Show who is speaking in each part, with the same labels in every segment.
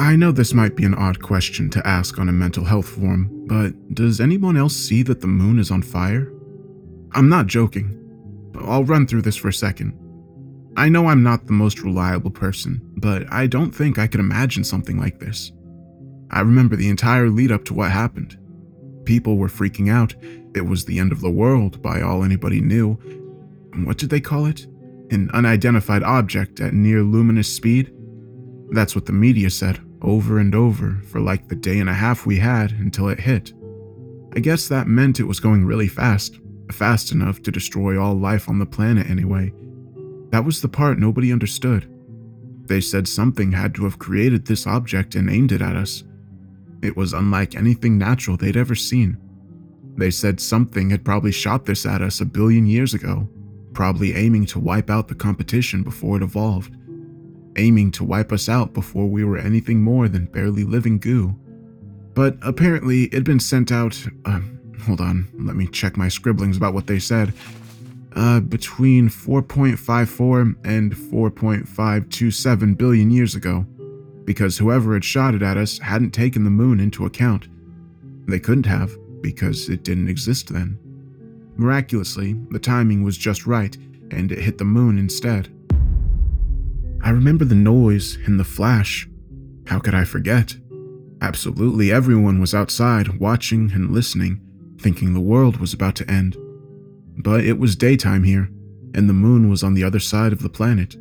Speaker 1: I know this might be an odd question to ask on a mental health forum, but does anyone else see that the moon is on fire? I'm not joking. I'll run through this for a second. I know I'm not the most reliable person, but I don't think I could imagine something like this. I remember the entire lead up to what happened. People were freaking out. It was the end of the world, by all anybody knew. What did they call it? An unidentified object at near luminous speed? That's what the media said over and over for like the day and a half we had until it hit. I guess that meant it was going really fast, fast enough to destroy all life on the planet anyway. That was the part nobody understood. They said something had to have created this object and aimed it at us. It was unlike anything natural they'd ever seen. They said something had probably shot this at us a billion years ago, probably aiming to wipe out the competition before it evolved aiming to wipe us out before we were anything more than barely living goo. But apparently, it'd been sent out. Uh, hold on, let me check my scribblings about what they said. Uh, between 4.54 and 4.527 billion years ago, because whoever had shot it at us hadn't taken the moon into account. They couldn't have, because it didn't exist then. Miraculously, the timing was just right, and it hit the moon instead. I remember the noise and the flash. How could I forget? Absolutely everyone was outside, watching and listening, thinking the world was about to end. But it was daytime here, and the moon was on the other side of the planet.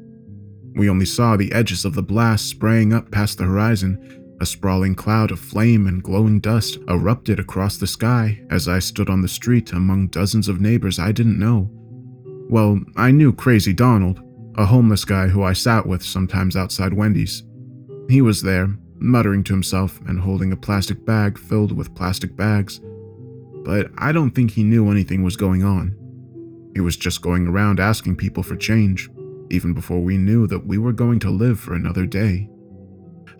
Speaker 1: We only saw the edges of the blast spraying up past the horizon. A sprawling cloud of flame and glowing dust erupted across the sky as I stood on the street among dozens of neighbors I didn't know. Well, I knew Crazy Donald, a homeless guy who I sat with sometimes outside Wendy's. He was there, muttering to himself and holding a plastic bag filled with plastic bags. But I don't think he knew anything was going on. He was just going around asking people for change, even before we knew that we were going to live for another day.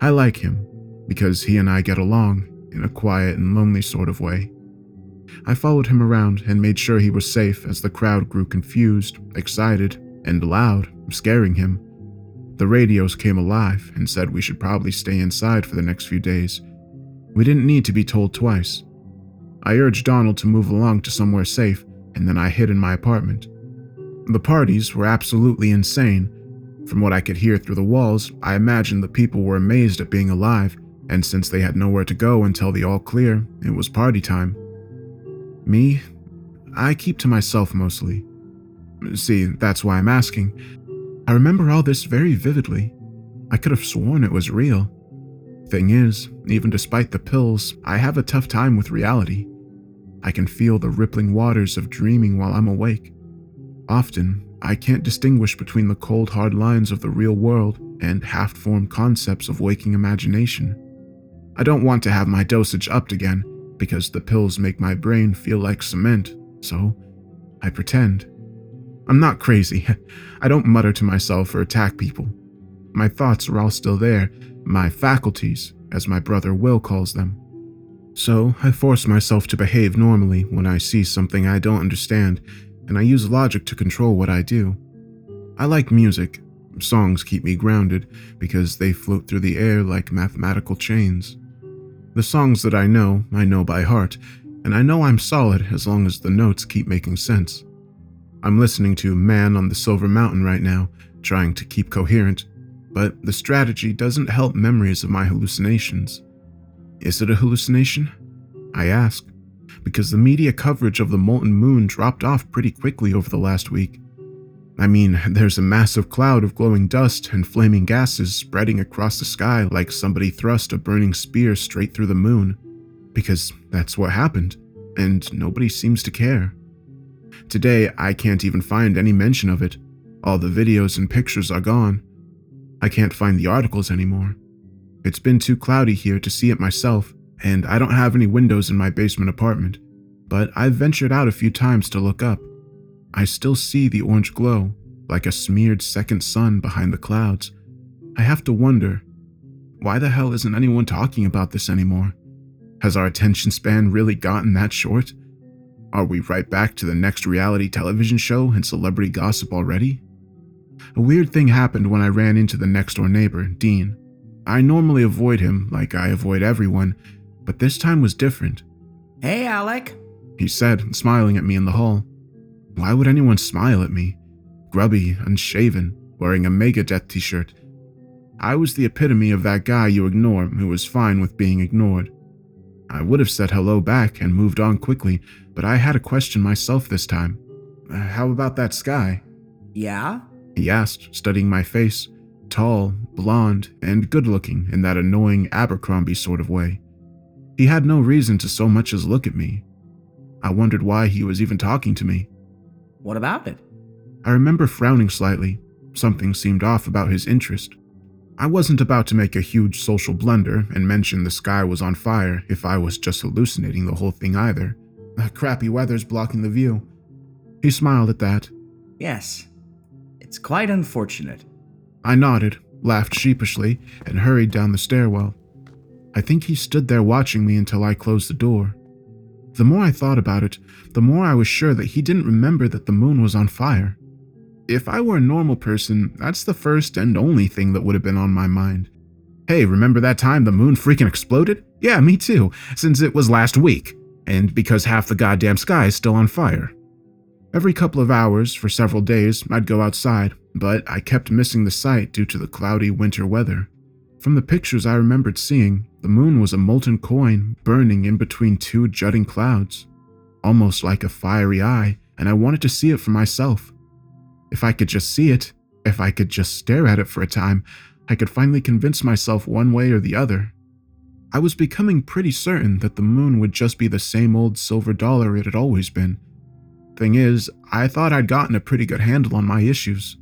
Speaker 1: I like him because he and I get along in a quiet and lonely sort of way. I followed him around and made sure he was safe as the crowd grew confused, excited, and loud, scaring him. The radios came alive and said we should probably stay inside for the next few days. We didn't need to be told twice. I urged Donald to move along to somewhere safe, and then I hid in my apartment. The parties were absolutely insane. From what I could hear through the walls, I imagined the people were amazed at being alive, and since they had nowhere to go until the all clear, it was party time. Me, I keep to myself mostly. See, that's why I'm asking. I remember all this very vividly. I could have sworn it was real. Thing is, even despite the pills, I have a tough time with reality. I can feel the rippling waters of dreaming while I'm awake. Often, I can't distinguish between the cold, hard lines of the real world and half formed concepts of waking imagination. I don't want to have my dosage upped again because the pills make my brain feel like cement, so I pretend. I'm not crazy. I don't mutter to myself or attack people. My thoughts are all still there, my faculties, as my brother Will calls them. So I force myself to behave normally when I see something I don't understand, and I use logic to control what I do. I like music. Songs keep me grounded because they float through the air like mathematical chains. The songs that I know, I know by heart, and I know I'm solid as long as the notes keep making sense. I'm listening to Man on the Silver Mountain right now, trying to keep coherent, but the strategy doesn't help memories of my hallucinations. Is it a hallucination? I ask, because the media coverage of the molten moon dropped off pretty quickly over the last week. I mean, there's a massive cloud of glowing dust and flaming gases spreading across the sky like somebody thrust a burning spear straight through the moon, because that's what happened, and nobody seems to care. Today, I can't even find any mention of it. All the videos and pictures are gone. I can't find the articles anymore. It's been too cloudy here to see it myself, and I don't have any windows in my basement apartment, but I've ventured out a few times to look up. I still see the orange glow, like a smeared second sun behind the clouds. I have to wonder why the hell isn't anyone talking about this anymore? Has our attention span really gotten that short? Are we right back to the next reality television show and celebrity gossip already? A weird thing happened when I ran into the next door neighbor, Dean. I normally avoid him like I avoid everyone, but this time was different.
Speaker 2: Hey, Alec.
Speaker 1: He said, smiling at me in the hall. Why would anyone smile at me? Grubby, unshaven, wearing a Megadeth t shirt. I was the epitome of that guy you ignore who was fine with being ignored. I would have said hello back and moved on quickly, but I had a question myself this time. Uh, how about that sky?
Speaker 2: Yeah?
Speaker 1: He asked, studying my face. Tall, blonde, and good looking in that annoying Abercrombie sort of way. He had no reason to so much as look at me. I wondered why he was even talking to me.
Speaker 2: What about it?
Speaker 1: I remember frowning slightly. Something seemed off about his interest. I wasn't about to make a huge social blunder and mention the sky was on fire if I was just hallucinating the whole thing either. The crappy weather's blocking the view. He smiled at that.
Speaker 2: Yes. It's quite unfortunate.
Speaker 1: I nodded, laughed sheepishly, and hurried down the stairwell. I think he stood there watching me until I closed the door. The more I thought about it, the more I was sure that he didn't remember that the moon was on fire. If I were a normal person, that's the first and only thing that would have been on my mind. Hey, remember that time the moon freaking exploded? Yeah, me too, since it was last week, and because half the goddamn sky is still on fire. Every couple of hours, for several days, I'd go outside, but I kept missing the sight due to the cloudy winter weather. From the pictures I remembered seeing, the moon was a molten coin burning in between two jutting clouds, almost like a fiery eye, and I wanted to see it for myself. If I could just see it, if I could just stare at it for a time, I could finally convince myself one way or the other. I was becoming pretty certain that the moon would just be the same old silver dollar it had always been. Thing is, I thought I'd gotten a pretty good handle on my issues.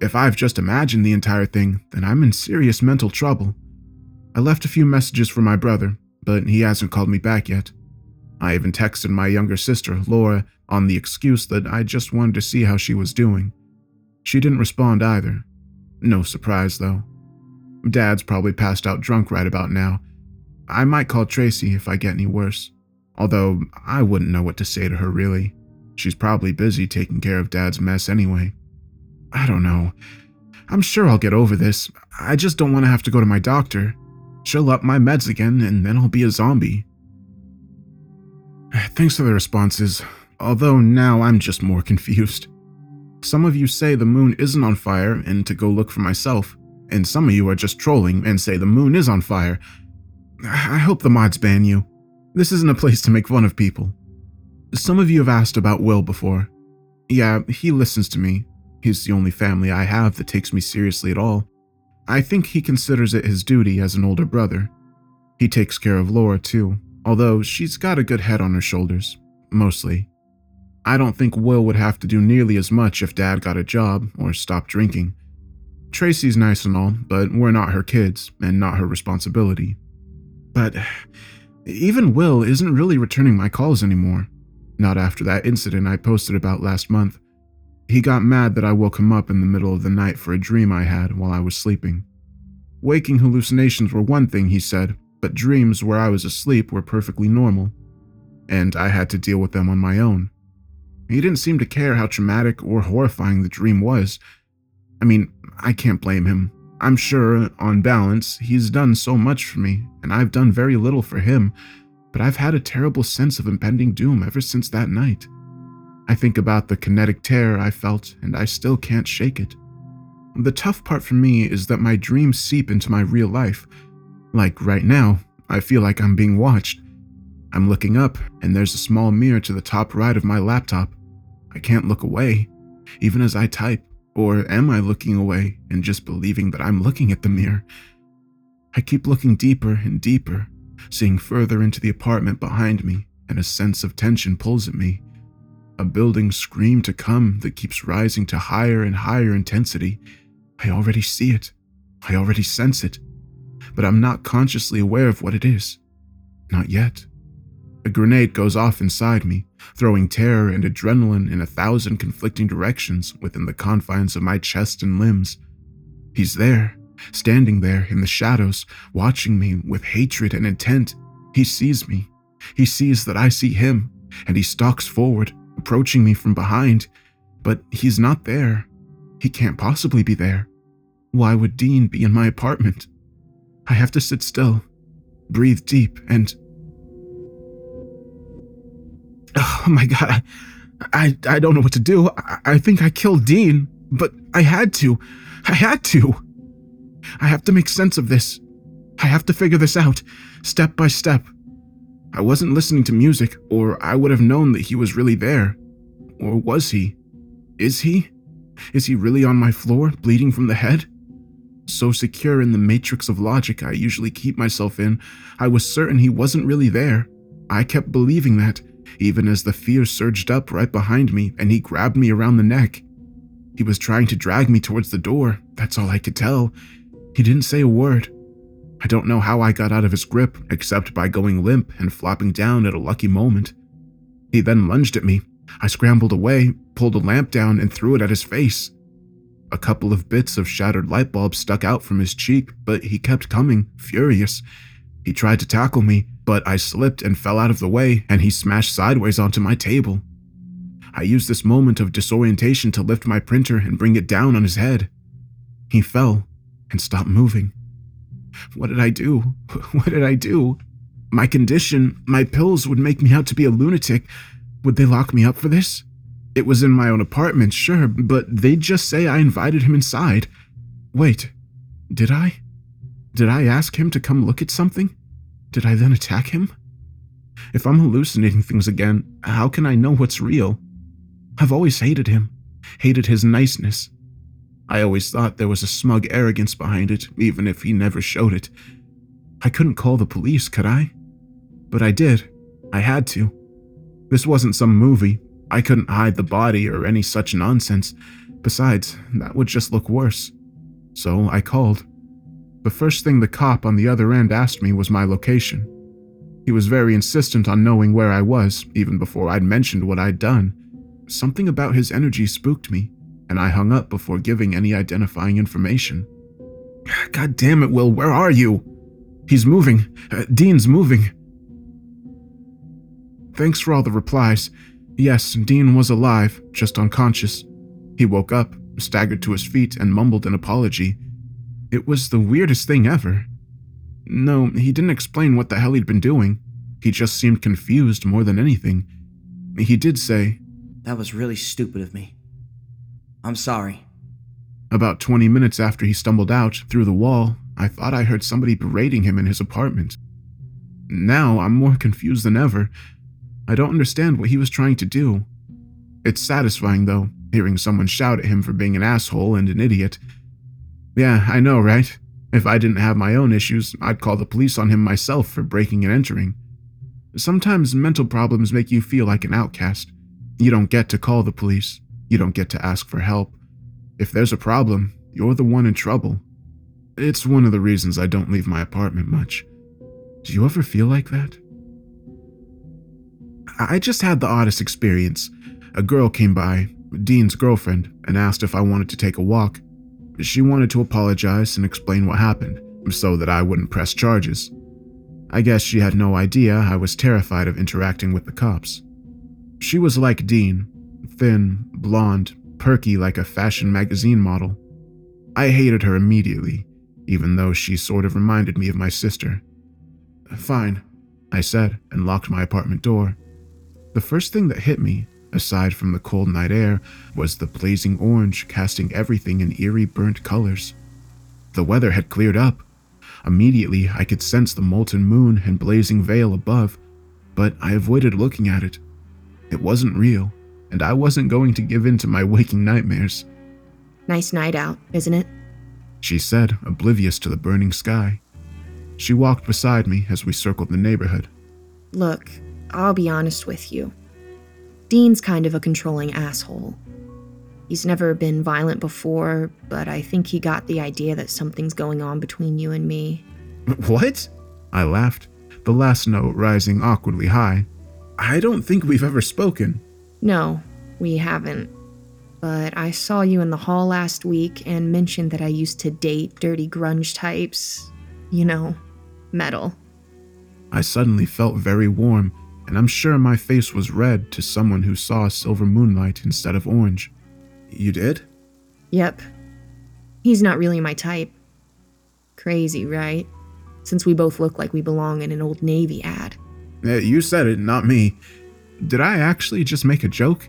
Speaker 1: If I've just imagined the entire thing, then I'm in serious mental trouble. I left a few messages for my brother, but he hasn't called me back yet. I even texted my younger sister, Laura, on the excuse that I just wanted to see how she was doing. She didn't respond either. No surprise, though. Dad's probably passed out drunk right about now. I might call Tracy if I get any worse, although I wouldn't know what to say to her really. She's probably busy taking care of Dad's mess anyway. I don't know. I'm sure I'll get over this. I just don't want to have to go to my doctor. She'll up my meds again, and then I'll be a zombie. Thanks for the responses, although now I'm just more confused. Some of you say the moon isn't on fire and to go look for myself, and some of you are just trolling and say the moon is on fire. I hope the mods ban you. This isn't a place to make fun of people. Some of you have asked about Will before. Yeah, he listens to me. He's the only family I have that takes me seriously at all. I think he considers it his duty as an older brother. He takes care of Laura too, although she's got a good head on her shoulders, mostly. I don't think Will would have to do nearly as much if Dad got a job or stopped drinking. Tracy's nice and all, but we're not her kids and not her responsibility. But even Will isn't really returning my calls anymore. Not after that incident I posted about last month. He got mad that I woke him up in the middle of the night for a dream I had while I was sleeping. Waking hallucinations were one thing, he said, but dreams where I was asleep were perfectly normal, and I had to deal with them on my own. He didn't seem to care how traumatic or horrifying the dream was. I mean, I can't blame him. I'm sure, on balance, he's done so much for me, and I've done very little for him, but I've had a terrible sense of impending doom ever since that night. I think about the kinetic terror I felt, and I still can't shake it. The tough part for me is that my dreams seep into my real life, like right now, I feel like I'm being watched. I'm looking up, and there's a small mirror to the top right of my laptop. I can't look away, even as I type. Or am I looking away and just believing that I'm looking at the mirror? I keep looking deeper and deeper, seeing further into the apartment behind me, and a sense of tension pulls at me. A building scream to come that keeps rising to higher and higher intensity. I already see it. I already sense it but I'm not consciously aware of what it is. Not yet. A grenade goes off inside me, throwing terror and adrenaline in a thousand conflicting directions within the confines of my chest and limbs. He's there, standing there in the shadows, watching me with hatred and intent. He sees me. He sees that I see him, and he stalks forward, approaching me from behind. But he's not there. He can't possibly be there. Why would Dean be in my apartment? I have to sit still, breathe deep, and. Oh my god. I, I don't know what to do. I, I think I killed Dean, but I had to. I had to. I have to make sense of this. I have to figure this out, step by step. I wasn't listening to music, or I would have known that he was really there. Or was he? Is he? Is he really on my floor, bleeding from the head? So secure in the matrix of logic I usually keep myself in, I was certain he wasn't really there. I kept believing that, even as the fear surged up right behind me and he grabbed me around the neck. He was trying to drag me towards the door, that's all I could tell. He didn't say a word. I don't know how I got out of his grip, except by going limp and flopping down at a lucky moment. He then lunged at me. I scrambled away, pulled a lamp down, and threw it at his face. A couple of bits of shattered light bulb stuck out from his cheek, but he kept coming, furious. He tried to tackle me, but I slipped and fell out of the way, and he smashed sideways onto my table. I used this moment of disorientation to lift my printer and bring it down on his head. He fell and stopped moving. What did I do? What did I do? My condition, my pills would make me out to be a lunatic. Would they lock me up for this? It was in my own apartment, sure, but they'd just say I invited him inside. Wait, did I? Did I ask him to come look at something? Did I then attack him? If I'm hallucinating things again, how can I know what's real? I've always hated him, hated his niceness. I always thought there was a smug arrogance behind it, even if he never showed it. I couldn't call the police, could I? But I did. I had to. This wasn't some movie. I couldn't hide the body or any such nonsense. Besides, that would just look worse. So I called. The first thing the cop on the other end asked me was my location. He was very insistent on knowing where I was, even before I'd mentioned what I'd done. Something about his energy spooked me, and I hung up before giving any identifying information. God damn it, Will, where are you? He's moving. Uh, Dean's moving. Thanks for all the replies. Yes, Dean was alive, just unconscious. He woke up, staggered to his feet, and mumbled an apology. It was the weirdest thing ever. No, he didn't explain what the hell he'd been doing. He just seemed confused more than anything. He did say,
Speaker 2: That was really stupid of me. I'm sorry.
Speaker 1: About 20 minutes after he stumbled out through the wall, I thought I heard somebody berating him in his apartment. Now I'm more confused than ever. I don't understand what he was trying to do. It's satisfying, though, hearing someone shout at him for being an asshole and an idiot. Yeah, I know, right? If I didn't have my own issues, I'd call the police on him myself for breaking and entering. Sometimes mental problems make you feel like an outcast. You don't get to call the police. You don't get to ask for help. If there's a problem, you're the one in trouble. It's one of the reasons I don't leave my apartment much. Do you ever feel like that? I just had the oddest experience. A girl came by, Dean's girlfriend, and asked if I wanted to take a walk. She wanted to apologize and explain what happened, so that I wouldn't press charges. I guess she had no idea I was terrified of interacting with the cops. She was like Dean thin, blonde, perky like a fashion magazine model. I hated her immediately, even though she sort of reminded me of my sister. Fine, I said, and locked my apartment door. The first thing that hit me, aside from the cold night air, was the blazing orange casting everything in eerie burnt colors. The weather had cleared up. Immediately, I could sense the molten moon and blazing veil above, but I avoided looking at it. It wasn't real, and I wasn't going to give in to my waking nightmares.
Speaker 3: Nice night out, isn't it?
Speaker 1: She said, oblivious to the burning sky. She walked beside me as we circled the neighborhood.
Speaker 3: Look, I'll be honest with you. Dean's kind of a controlling asshole. He's never been violent before, but I think he got the idea that something's going on between you and me.
Speaker 1: What? I laughed, the last note rising awkwardly high. I don't think we've ever spoken.
Speaker 3: No, we haven't. But I saw you in the hall last week and mentioned that I used to date dirty grunge types. You know, metal.
Speaker 1: I suddenly felt very warm, and I'm sure my face was red to someone who saw silver moonlight instead of orange. You did?
Speaker 3: Yep. He's not really my type. Crazy, right? since we both look like we belong in an old Navy ad.
Speaker 1: Eh, You said it, not me. Did I actually just make a joke?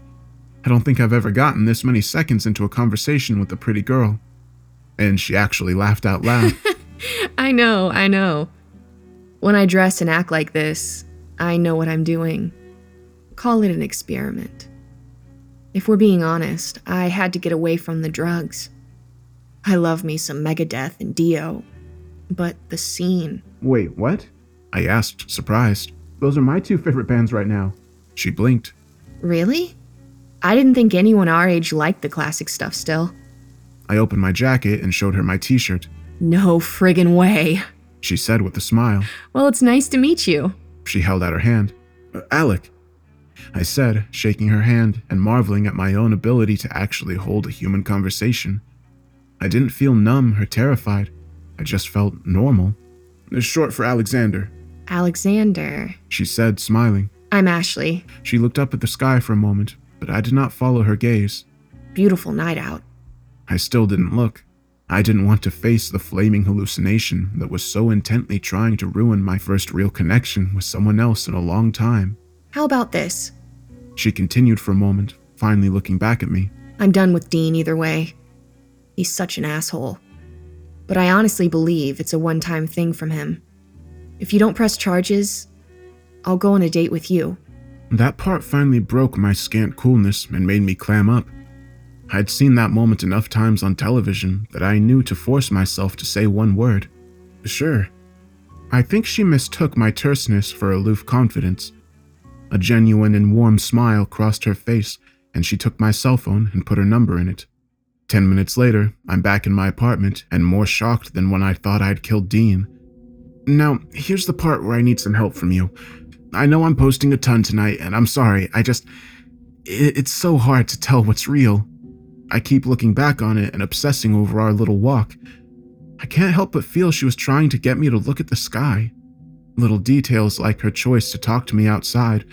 Speaker 1: I don't think I've ever gotten this many seconds into a conversation with a pretty girl. And she actually laughed out loud.
Speaker 3: I know, I know. When I dress and act like this, I know what I'm doing. Call it an experiment. If we're being honest, I had to get away from the drugs. I love me some Megadeth and Dio, but the scene.
Speaker 1: Wait, what? I asked, surprised. Those are my two favorite bands right now. She blinked.
Speaker 3: Really? I didn't think anyone our age liked the classic stuff still.
Speaker 1: I opened my jacket and showed her my t shirt.
Speaker 3: No friggin' way.
Speaker 1: She said with a smile.
Speaker 3: Well, it's nice to meet you.
Speaker 1: She held out her hand. "Uh, Alec, I said, shaking her hand and marveling at my own ability to actually hold a human conversation. I didn't feel numb or terrified. I just felt normal. It's short for Alexander,
Speaker 3: Alexander.
Speaker 1: she said, smiling.
Speaker 3: I'm Ashley.
Speaker 1: She looked up at the sky for a moment, but I did not follow her gaze.
Speaker 3: Beautiful night out.
Speaker 1: I still didn't look. I didn't want to face the flaming hallucination that was so intently trying to ruin my first real connection with someone else in a long time.
Speaker 3: How about this?
Speaker 1: She continued for a moment, finally looking back at me.
Speaker 3: I'm done with Dean either way. He's such an asshole. But I honestly believe it's a one time thing from him. If you don't press charges, I'll go on a date with you.
Speaker 1: That part finally broke my scant coolness and made me clam up. I'd seen that moment enough times on television that I knew to force myself to say one word. Sure. I think she mistook my terseness for aloof confidence. A genuine and warm smile crossed her face, and she took my cell phone and put her number in it. Ten minutes later, I'm back in my apartment and more shocked than when I thought I'd killed Dean. Now, here's the part where I need some help from you. I know I'm posting a ton tonight, and I'm sorry. I just. It's so hard to tell what's real. I keep looking back on it and obsessing over our little walk. I can't help but feel she was trying to get me to look at the sky. Little details like her choice to talk to me outside,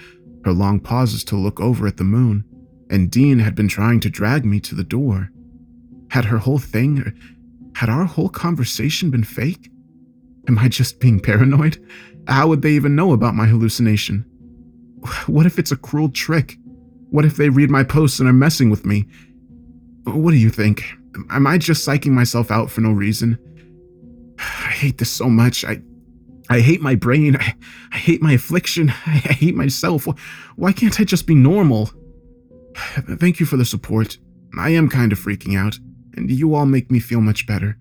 Speaker 1: her long pauses to look over at the moon, and Dean had been trying to drag me to the door. Had her whole thing, had our whole conversation been fake? Am I just being paranoid? How would they even know about my hallucination? What if it's a cruel trick? What if they read my posts and are messing with me? What do you think? Am I just psyching myself out for no reason? I hate this so much. I I hate my brain. I, I hate my affliction. I, I hate myself. Why can't I just be normal? Thank you for the support. I am kind of freaking out, and you all make me feel much better.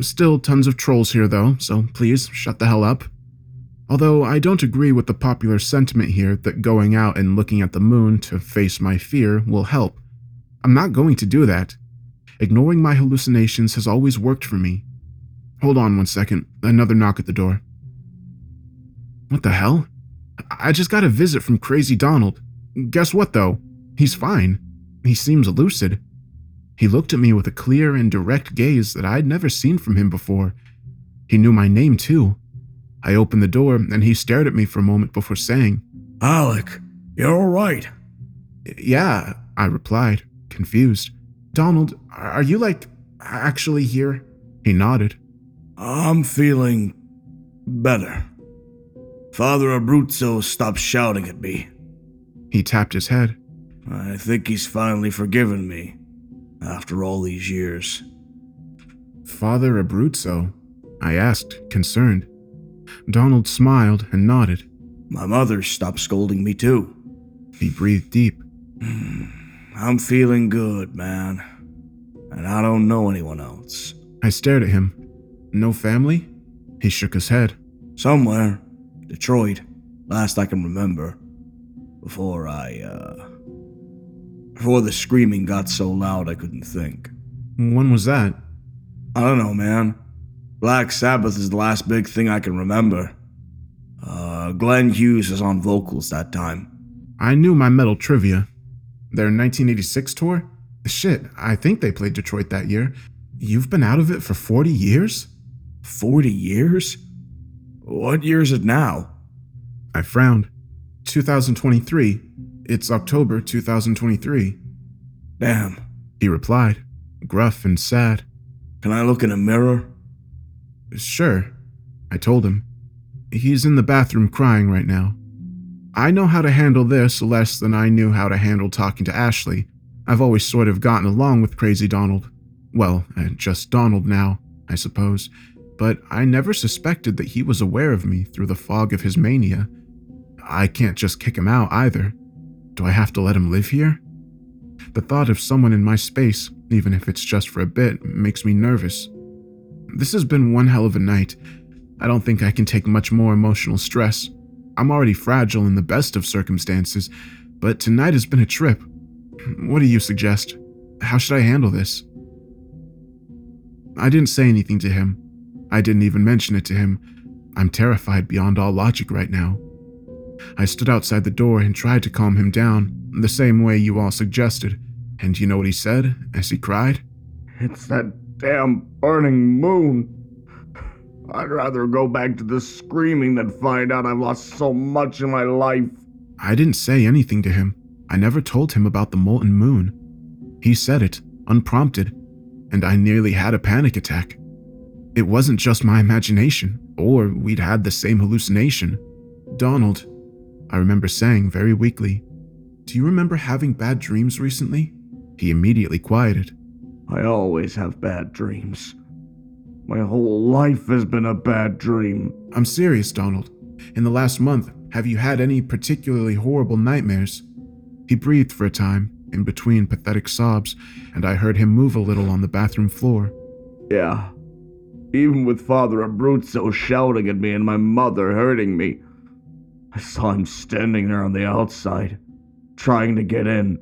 Speaker 1: Still tons of trolls here though, so please shut the hell up. Although I don't agree with the popular sentiment here that going out and looking at the moon to face my fear will help. I'm not going to do that. Ignoring my hallucinations has always worked for me. Hold on one second. Another knock at the door. What the hell? I just got a visit from Crazy Donald. Guess what, though? He's fine. He seems lucid. He looked at me with a clear and direct gaze that I'd never seen from him before. He knew my name, too. I opened the door, and he stared at me for a moment before saying,
Speaker 4: Alec, you're all right.
Speaker 1: Yeah, I replied, confused. Donald, are you like actually here? He nodded.
Speaker 4: I'm feeling better. Father Abruzzo stopped shouting at me.
Speaker 1: He tapped his head.
Speaker 4: I think he's finally forgiven me after all these years.
Speaker 1: Father Abruzzo? I asked, concerned. Donald smiled and nodded.
Speaker 4: My mother stopped scolding me too.
Speaker 1: He breathed deep. Hmm.
Speaker 4: I'm feeling good, man. And I don't know anyone else.
Speaker 1: I stared at him. No family? He shook his head.
Speaker 4: Somewhere. Detroit. Last I can remember. Before I, uh. Before the screaming got so loud I couldn't think.
Speaker 1: When was that?
Speaker 4: I don't know, man. Black Sabbath is the last big thing I can remember. Uh, Glenn Hughes was on vocals that time.
Speaker 1: I knew my metal trivia. Their 1986 tour? Shit, I think they played Detroit that year. You've been out of it for 40 years?
Speaker 4: 40 years? What year is it now?
Speaker 1: I frowned. 2023. It's October 2023.
Speaker 4: Damn.
Speaker 1: He replied, gruff and sad.
Speaker 4: Can I look in a mirror?
Speaker 1: Sure. I told him. He's in the bathroom crying right now. I know how to handle this less than I knew how to handle talking to Ashley. I've always sort of gotten along with Crazy Donald. Well, just Donald now, I suppose. But I never suspected that he was aware of me through the fog of his mania. I can't just kick him out either. Do I have to let him live here? The thought of someone in my space, even if it's just for a bit, makes me nervous. This has been one hell of a night. I don't think I can take much more emotional stress. I'm already fragile in the best of circumstances, but tonight has been a trip. What do you suggest? How should I handle this? I didn't say anything to him. I didn't even mention it to him. I'm terrified beyond all logic right now. I stood outside the door and tried to calm him down, the same way you all suggested. And you know what he said as he cried?
Speaker 4: It's that damn burning moon. I'd rather go back to the screaming than find out I've lost so much in my life.
Speaker 1: I didn't say anything to him. I never told him about the molten moon. He said it, unprompted, and I nearly had a panic attack. It wasn't just my imagination, or we'd had the same hallucination. Donald, I remember saying very weakly, Do you remember having bad dreams recently? He immediately quieted.
Speaker 4: I always have bad dreams. My whole life has been a bad dream.
Speaker 1: I'm serious, Donald. In the last month, have you had any particularly horrible nightmares? He breathed for a time, in between pathetic sobs, and I heard him move a little on the bathroom floor.
Speaker 4: Yeah. Even with Father Abruzzo shouting at me and my mother hurting me, I saw him standing there on the outside, trying to get in.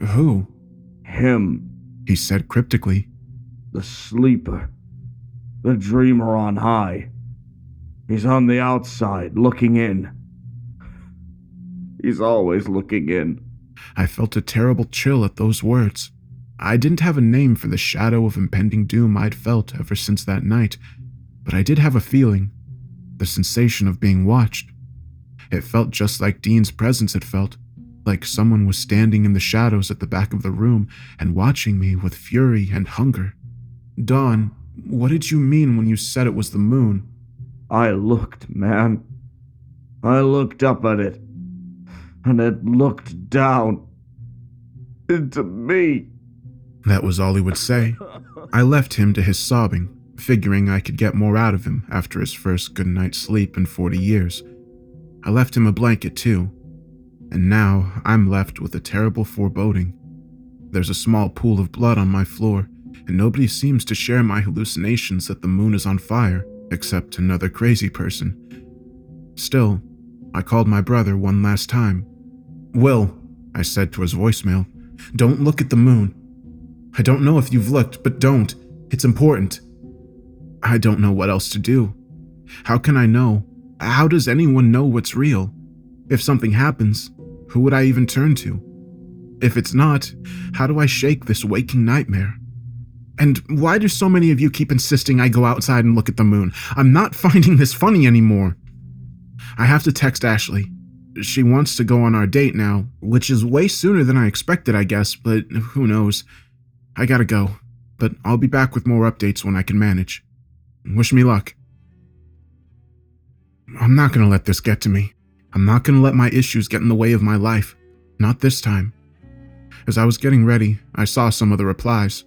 Speaker 1: Who?
Speaker 4: Him,
Speaker 1: He said cryptically.
Speaker 4: the sleeper, the dreamer on high. He's on the outside, looking in. He's always looking in.
Speaker 1: I felt a terrible chill at those words. I didn't have a name for the shadow of impending doom I'd felt ever since that night, but I did have a feeling the sensation of being watched. It felt just like Dean's presence had felt, like someone was standing in the shadows at the back of the room and watching me with fury and hunger. Don, what did you mean when you said it was the moon?
Speaker 4: I looked, man. I looked up at it, and it looked down into me.
Speaker 1: That was all he would say. I left him to his sobbing, figuring I could get more out of him after his first good night's sleep in 40 years. I left him a blanket too, and now I'm left with a terrible foreboding. There's a small pool of blood on my floor, and nobody seems to share my hallucinations that the moon is on fire, except another crazy person. Still, I called my brother one last time. Will, I said to his voicemail, don't look at the moon. I don't know if you've looked, but don't. It's important. I don't know what else to do. How can I know? How does anyone know what's real? If something happens, who would I even turn to? If it's not, how do I shake this waking nightmare? And why do so many of you keep insisting I go outside and look at the moon? I'm not finding this funny anymore. I have to text Ashley. She wants to go on our date now, which is way sooner than I expected, I guess, but who knows. I gotta go, but I'll be back with more updates when I can manage. Wish me luck. I'm not gonna let this get to me. I'm not gonna let my issues get in the way of my life. Not this time. As I was getting ready, I saw some of the replies.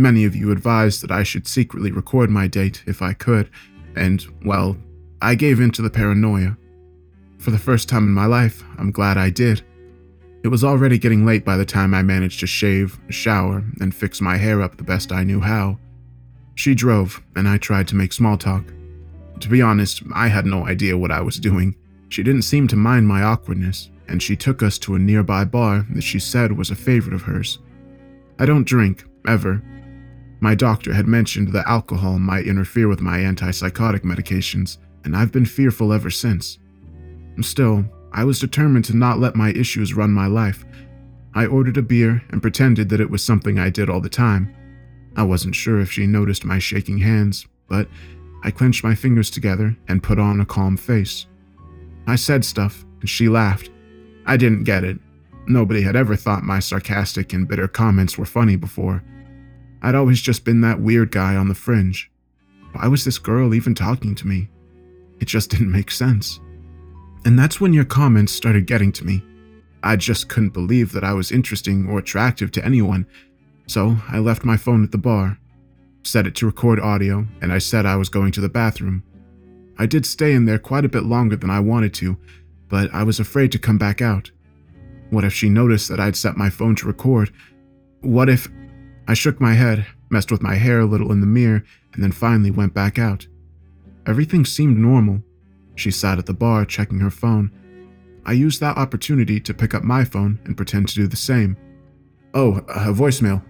Speaker 1: Many of you advised that I should secretly record my date if I could, and, well, I gave in to the paranoia. For the first time in my life, I'm glad I did. It was already getting late by the time I managed to shave, shower, and fix my hair up the best I knew how. She drove, and I tried to make small talk. To be honest, I had no idea what I was doing. She didn't seem to mind my awkwardness, and she took us to a nearby bar that she said was a favorite of hers. I don't drink, ever. My doctor had mentioned that alcohol might interfere with my antipsychotic medications, and I've been fearful ever since. Still, I was determined to not let my issues run my life. I ordered a beer and pretended that it was something I did all the time. I wasn't sure if she noticed my shaking hands, but I clenched my fingers together and put on a calm face. I said stuff, and she laughed. I didn't get it. Nobody had ever thought my sarcastic and bitter comments were funny before. I'd always just been that weird guy on the fringe. Why was this girl even talking to me? It just didn't make sense. And that's when your comments started getting to me. I just couldn't believe that I was interesting or attractive to anyone, so I left my phone at the bar, set it to record audio, and I said I was going to the bathroom. I did stay in there quite a bit longer than I wanted to, but I was afraid to come back out. What if she noticed that I'd set my phone to record? What if. I shook my head, messed with my hair a little in the mirror, and then finally went back out. Everything seemed normal. She sat at the bar checking her phone. I used that opportunity to pick up my phone and pretend to do the same. Oh, a voicemail.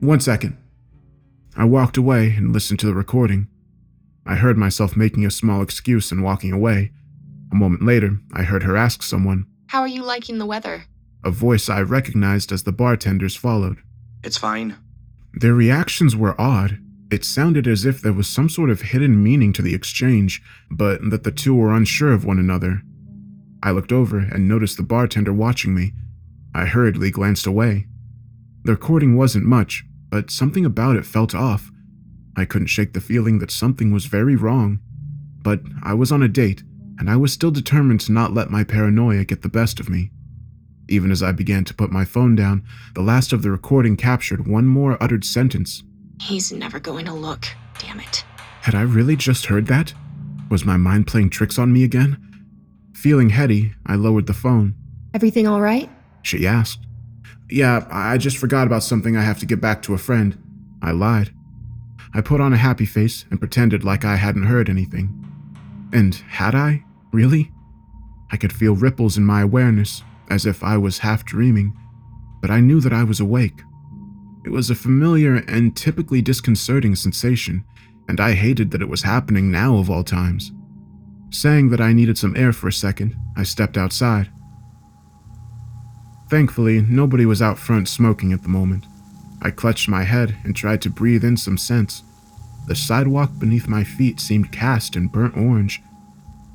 Speaker 1: One second. I walked away and listened to the recording. I heard myself making a small excuse and walking away. A moment later, I heard her ask someone,
Speaker 3: How are you liking the weather?
Speaker 1: a voice I recognized as the bartenders followed.
Speaker 2: It's fine.
Speaker 1: Their reactions were odd. It sounded as if there was some sort of hidden meaning to the exchange, but that the two were unsure of one another. I looked over and noticed the bartender watching me. I hurriedly glanced away. The recording wasn't much, but something about it felt off. I couldn't shake the feeling that something was very wrong. But I was on a date, and I was still determined to not let my paranoia get the best of me. Even as I began to put my phone down, the last of the recording captured one more uttered sentence.
Speaker 3: He's never going to look. Damn it.
Speaker 1: Had I really just heard that? Was my mind playing tricks on me again? Feeling heady, I lowered the phone.
Speaker 3: Everything all right?
Speaker 1: She asked. Yeah, I just forgot about something I have to get back to a friend. I lied. I put on a happy face and pretended like I hadn't heard anything. And had I? Really? I could feel ripples in my awareness, as if I was half dreaming, but I knew that I was awake. It was a familiar and typically disconcerting sensation, and I hated that it was happening now of all times. Saying that I needed some air for a second, I stepped outside. Thankfully, nobody was out front smoking at the moment. I clutched my head and tried to breathe in some sense. The sidewalk beneath my feet seemed cast in burnt orange.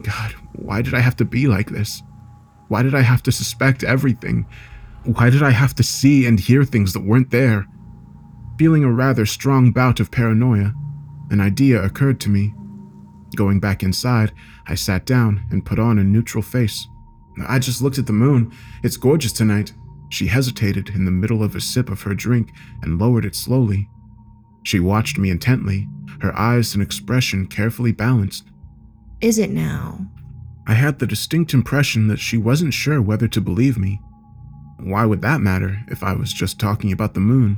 Speaker 1: God, why did I have to be like this? Why did I have to suspect everything? Why did I have to see and hear things that weren't there? Feeling a rather strong bout of paranoia, an idea occurred to me. Going back inside, I sat down and put on a neutral face. I just looked at the moon. It's gorgeous tonight. She hesitated in the middle of a sip of her drink and lowered it slowly. She watched me intently, her eyes and expression carefully balanced.
Speaker 3: Is it now?
Speaker 1: I had the distinct impression that she wasn't sure whether to believe me. Why would that matter if I was just talking about the moon?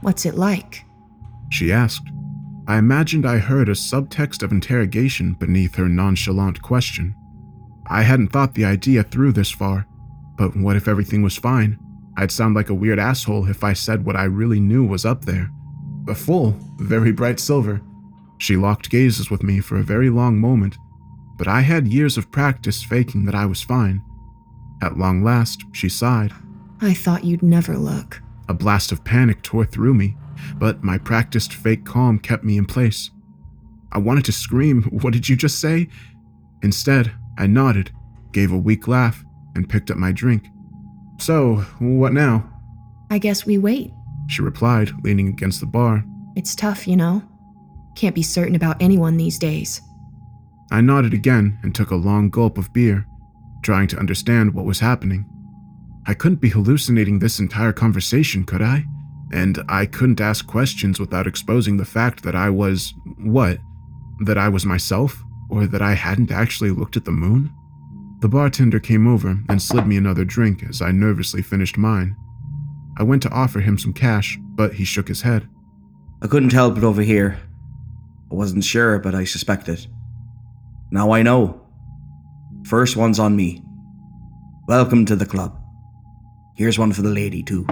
Speaker 3: What's it like?
Speaker 1: She asked. I imagined I heard a subtext of interrogation beneath her nonchalant question. I hadn't thought the idea through this far, but what if everything was fine? I'd sound like a weird asshole if I said what I really knew was up there. A full, very bright silver. She locked gazes with me for a very long moment, but I had years of practice faking that I was fine. At long last, she sighed.
Speaker 3: I thought you'd never look.
Speaker 1: A blast of panic tore through me, but my practiced fake calm kept me in place. I wanted to scream, What did you just say? Instead, I nodded, gave a weak laugh, and picked up my drink. So, what now?
Speaker 3: I guess we wait.
Speaker 1: She replied, leaning against the bar.
Speaker 3: It's tough, you know? Can't be certain about anyone these days.
Speaker 1: I nodded again and took a long gulp of beer, trying to understand what was happening. I couldn't be hallucinating this entire conversation, could I? And I couldn't ask questions without exposing the fact that I was. what? That I was myself? Or that I hadn't actually looked at the moon? The bartender came over and slid me another drink as I nervously finished mine. I went to offer him some cash, but he shook his head.
Speaker 2: I couldn't help it over here. I wasn't sure, but I suspected. Now I know. First one's on me. Welcome to the club. Here's one for the lady, too.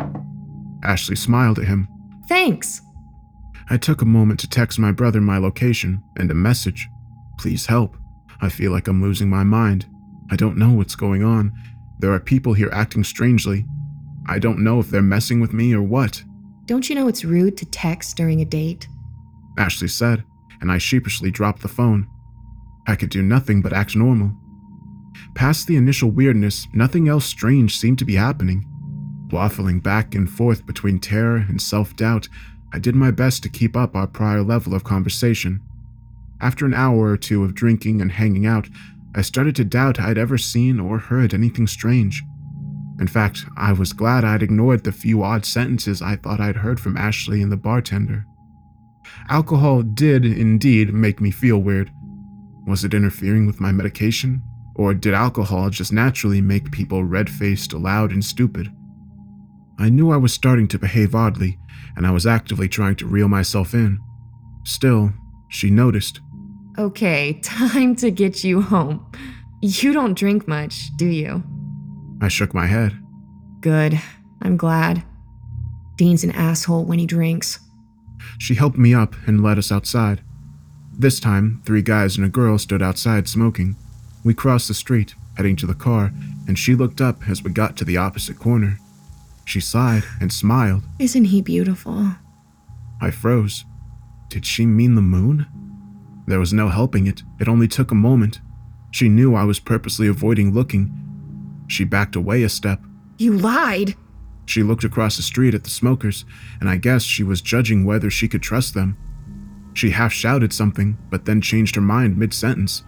Speaker 1: Ashley smiled at him.
Speaker 3: Thanks.
Speaker 1: I took a moment to text my brother my location and a message. Please help. I feel like I'm losing my mind. I don't know what's going on. There are people here acting strangely. I don't know if they're messing with me or what,
Speaker 3: Don't you know it's rude to text during a date?
Speaker 1: Ashley said, and I sheepishly dropped the phone. I could do nothing but act normal. Past the initial weirdness, nothing else strange seemed to be happening. Waffling back and forth between terror and self doubt, I did my best to keep up our prior level of conversation. after an hour or two of drinking and hanging out, I started to doubt I'd ever seen or heard anything strange. In fact, I was glad I'd ignored the few odd sentences I thought I'd heard from Ashley and the bartender. Alcohol did indeed make me feel weird. Was it interfering with my medication? Or did alcohol just naturally make people red faced, loud, and stupid? I knew I was starting to behave oddly, and I was actively trying to reel myself in. Still, she noticed.
Speaker 3: Okay, time to get you home. You don't drink much, do you?
Speaker 1: I shook my head.
Speaker 3: Good. I'm glad. Dean's an asshole when he drinks.
Speaker 1: She helped me up and led us outside. This time, three guys and a girl stood outside smoking. We crossed the street, heading to the car, and she looked up as we got to the opposite corner. She sighed and smiled.
Speaker 3: Isn't he beautiful?
Speaker 1: I froze. Did she mean the moon? There was no helping it. It only took a moment. She knew I was purposely avoiding looking. She backed away a step.
Speaker 3: You lied!
Speaker 1: She looked across the street at the smokers, and I guessed she was judging whether she could trust them. She half shouted something, but then changed her mind mid sentence.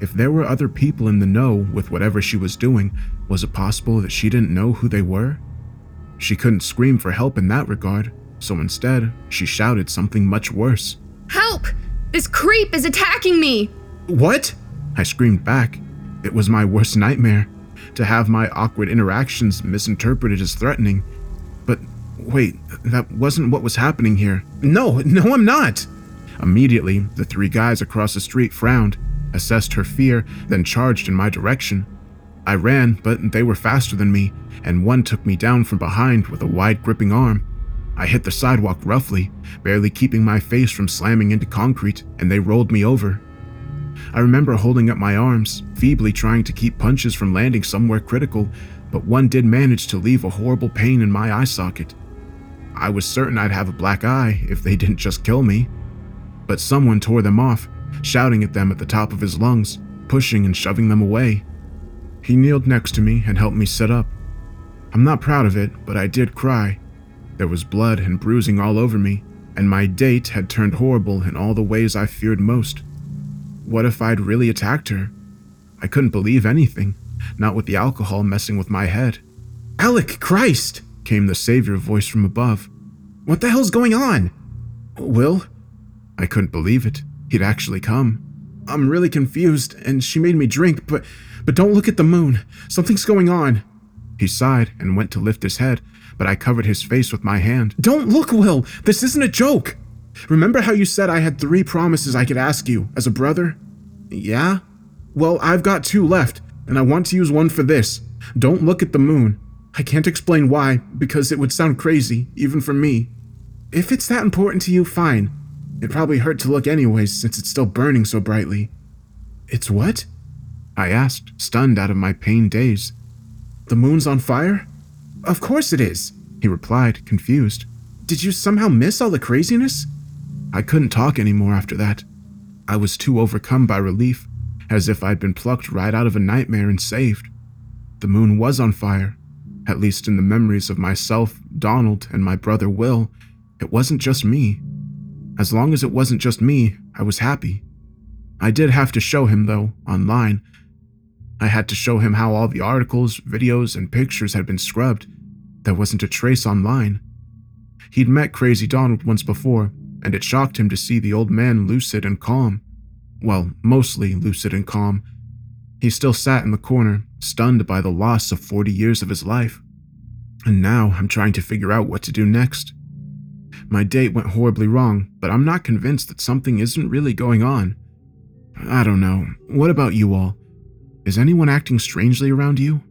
Speaker 1: If there were other people in the know with whatever she was doing, was it possible that she didn't know who they were? She couldn't scream for help in that regard, so instead, she shouted something much worse.
Speaker 3: Help! This creep is attacking me!
Speaker 1: What? I screamed back. It was my worst nightmare to have my awkward interactions misinterpreted as threatening. But wait, that wasn't what was happening here. No, no, I'm not! Immediately, the three guys across the street frowned, assessed her fear, then charged in my direction. I ran, but they were faster than me, and one took me down from behind with a wide gripping arm. I hit the sidewalk roughly, barely keeping my face from slamming into concrete, and they rolled me over. I remember holding up my arms, feebly trying to keep punches from landing somewhere critical, but one did manage to leave a horrible pain in my eye socket. I was certain I'd have a black eye if they didn't just kill me. But someone tore them off, shouting at them at the top of his lungs, pushing and shoving them away. He kneeled next to me and helped me sit up. I'm not proud of it, but I did cry. There was blood and bruising all over me, and my date had turned horrible in all the ways I feared most. What if I'd really attacked her? I couldn't believe anything, not with the alcohol messing with my head. Alec Christ! came the savior voice from above. What the hell's going on? Will? I couldn't believe it. He'd actually come. I'm really confused, and she made me drink, but but don't look at the moon. Something's going on. He sighed and went to lift his head, but I covered his face with my hand. Don't look, Will! This isn't a joke! Remember how you said I had three promises I could ask you as a brother? Yeah? Well, I've got two left, and I want to use one for this. Don't look at the moon. I can't explain why, because it would sound crazy, even for me. If it's that important to you, fine. It probably hurt to look anyways, since it's still burning so brightly. It's what? I asked, stunned out of my pain daze. The moon's on fire? Of course it is, he replied, confused. Did you somehow miss all the craziness? I couldn't talk anymore after that. I was too overcome by relief, as if I'd been plucked right out of a nightmare and saved. The moon was on fire, at least in the memories of myself, Donald, and my brother Will. It wasn't just me. As long as it wasn't just me, I was happy. I did have to show him, though, online, I had to show him how all the articles, videos, and pictures had been scrubbed. There wasn't a trace online. He'd met Crazy Donald once before, and it shocked him to see the old man lucid and calm. Well, mostly lucid and calm. He still sat in the corner, stunned by the loss of 40 years of his life. And now I'm trying to figure out what to do next. My date went horribly wrong, but I'm not convinced that something isn't really going on. I don't know. What about you all? Is anyone acting strangely around you?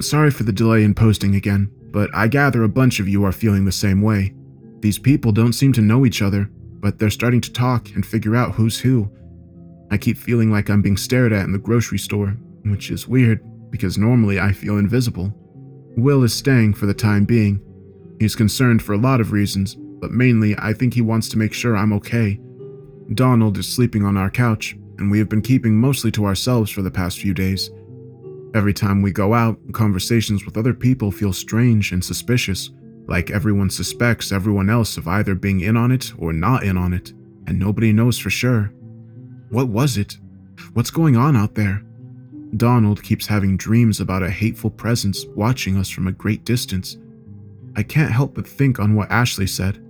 Speaker 1: Sorry for the delay in posting again, but I gather a bunch of you are feeling the same way. These people don't seem to know each other, but they're starting to talk and figure out who's who. I keep feeling like I'm being stared at in the grocery store, which is weird because normally I feel invisible. Will is staying for the time being. He's concerned for a lot of reasons, but mainly I think he wants to make sure I'm okay. Donald is sleeping on our couch, and we have been keeping mostly to ourselves for the past few days. Every time we go out, conversations with other people feel strange and suspicious, like everyone suspects everyone else of either being in on it or not in on it, and nobody knows for sure. What was it? What's going on out there? Donald keeps having dreams about a hateful presence watching us from a great distance. I can't help but think on what Ashley said.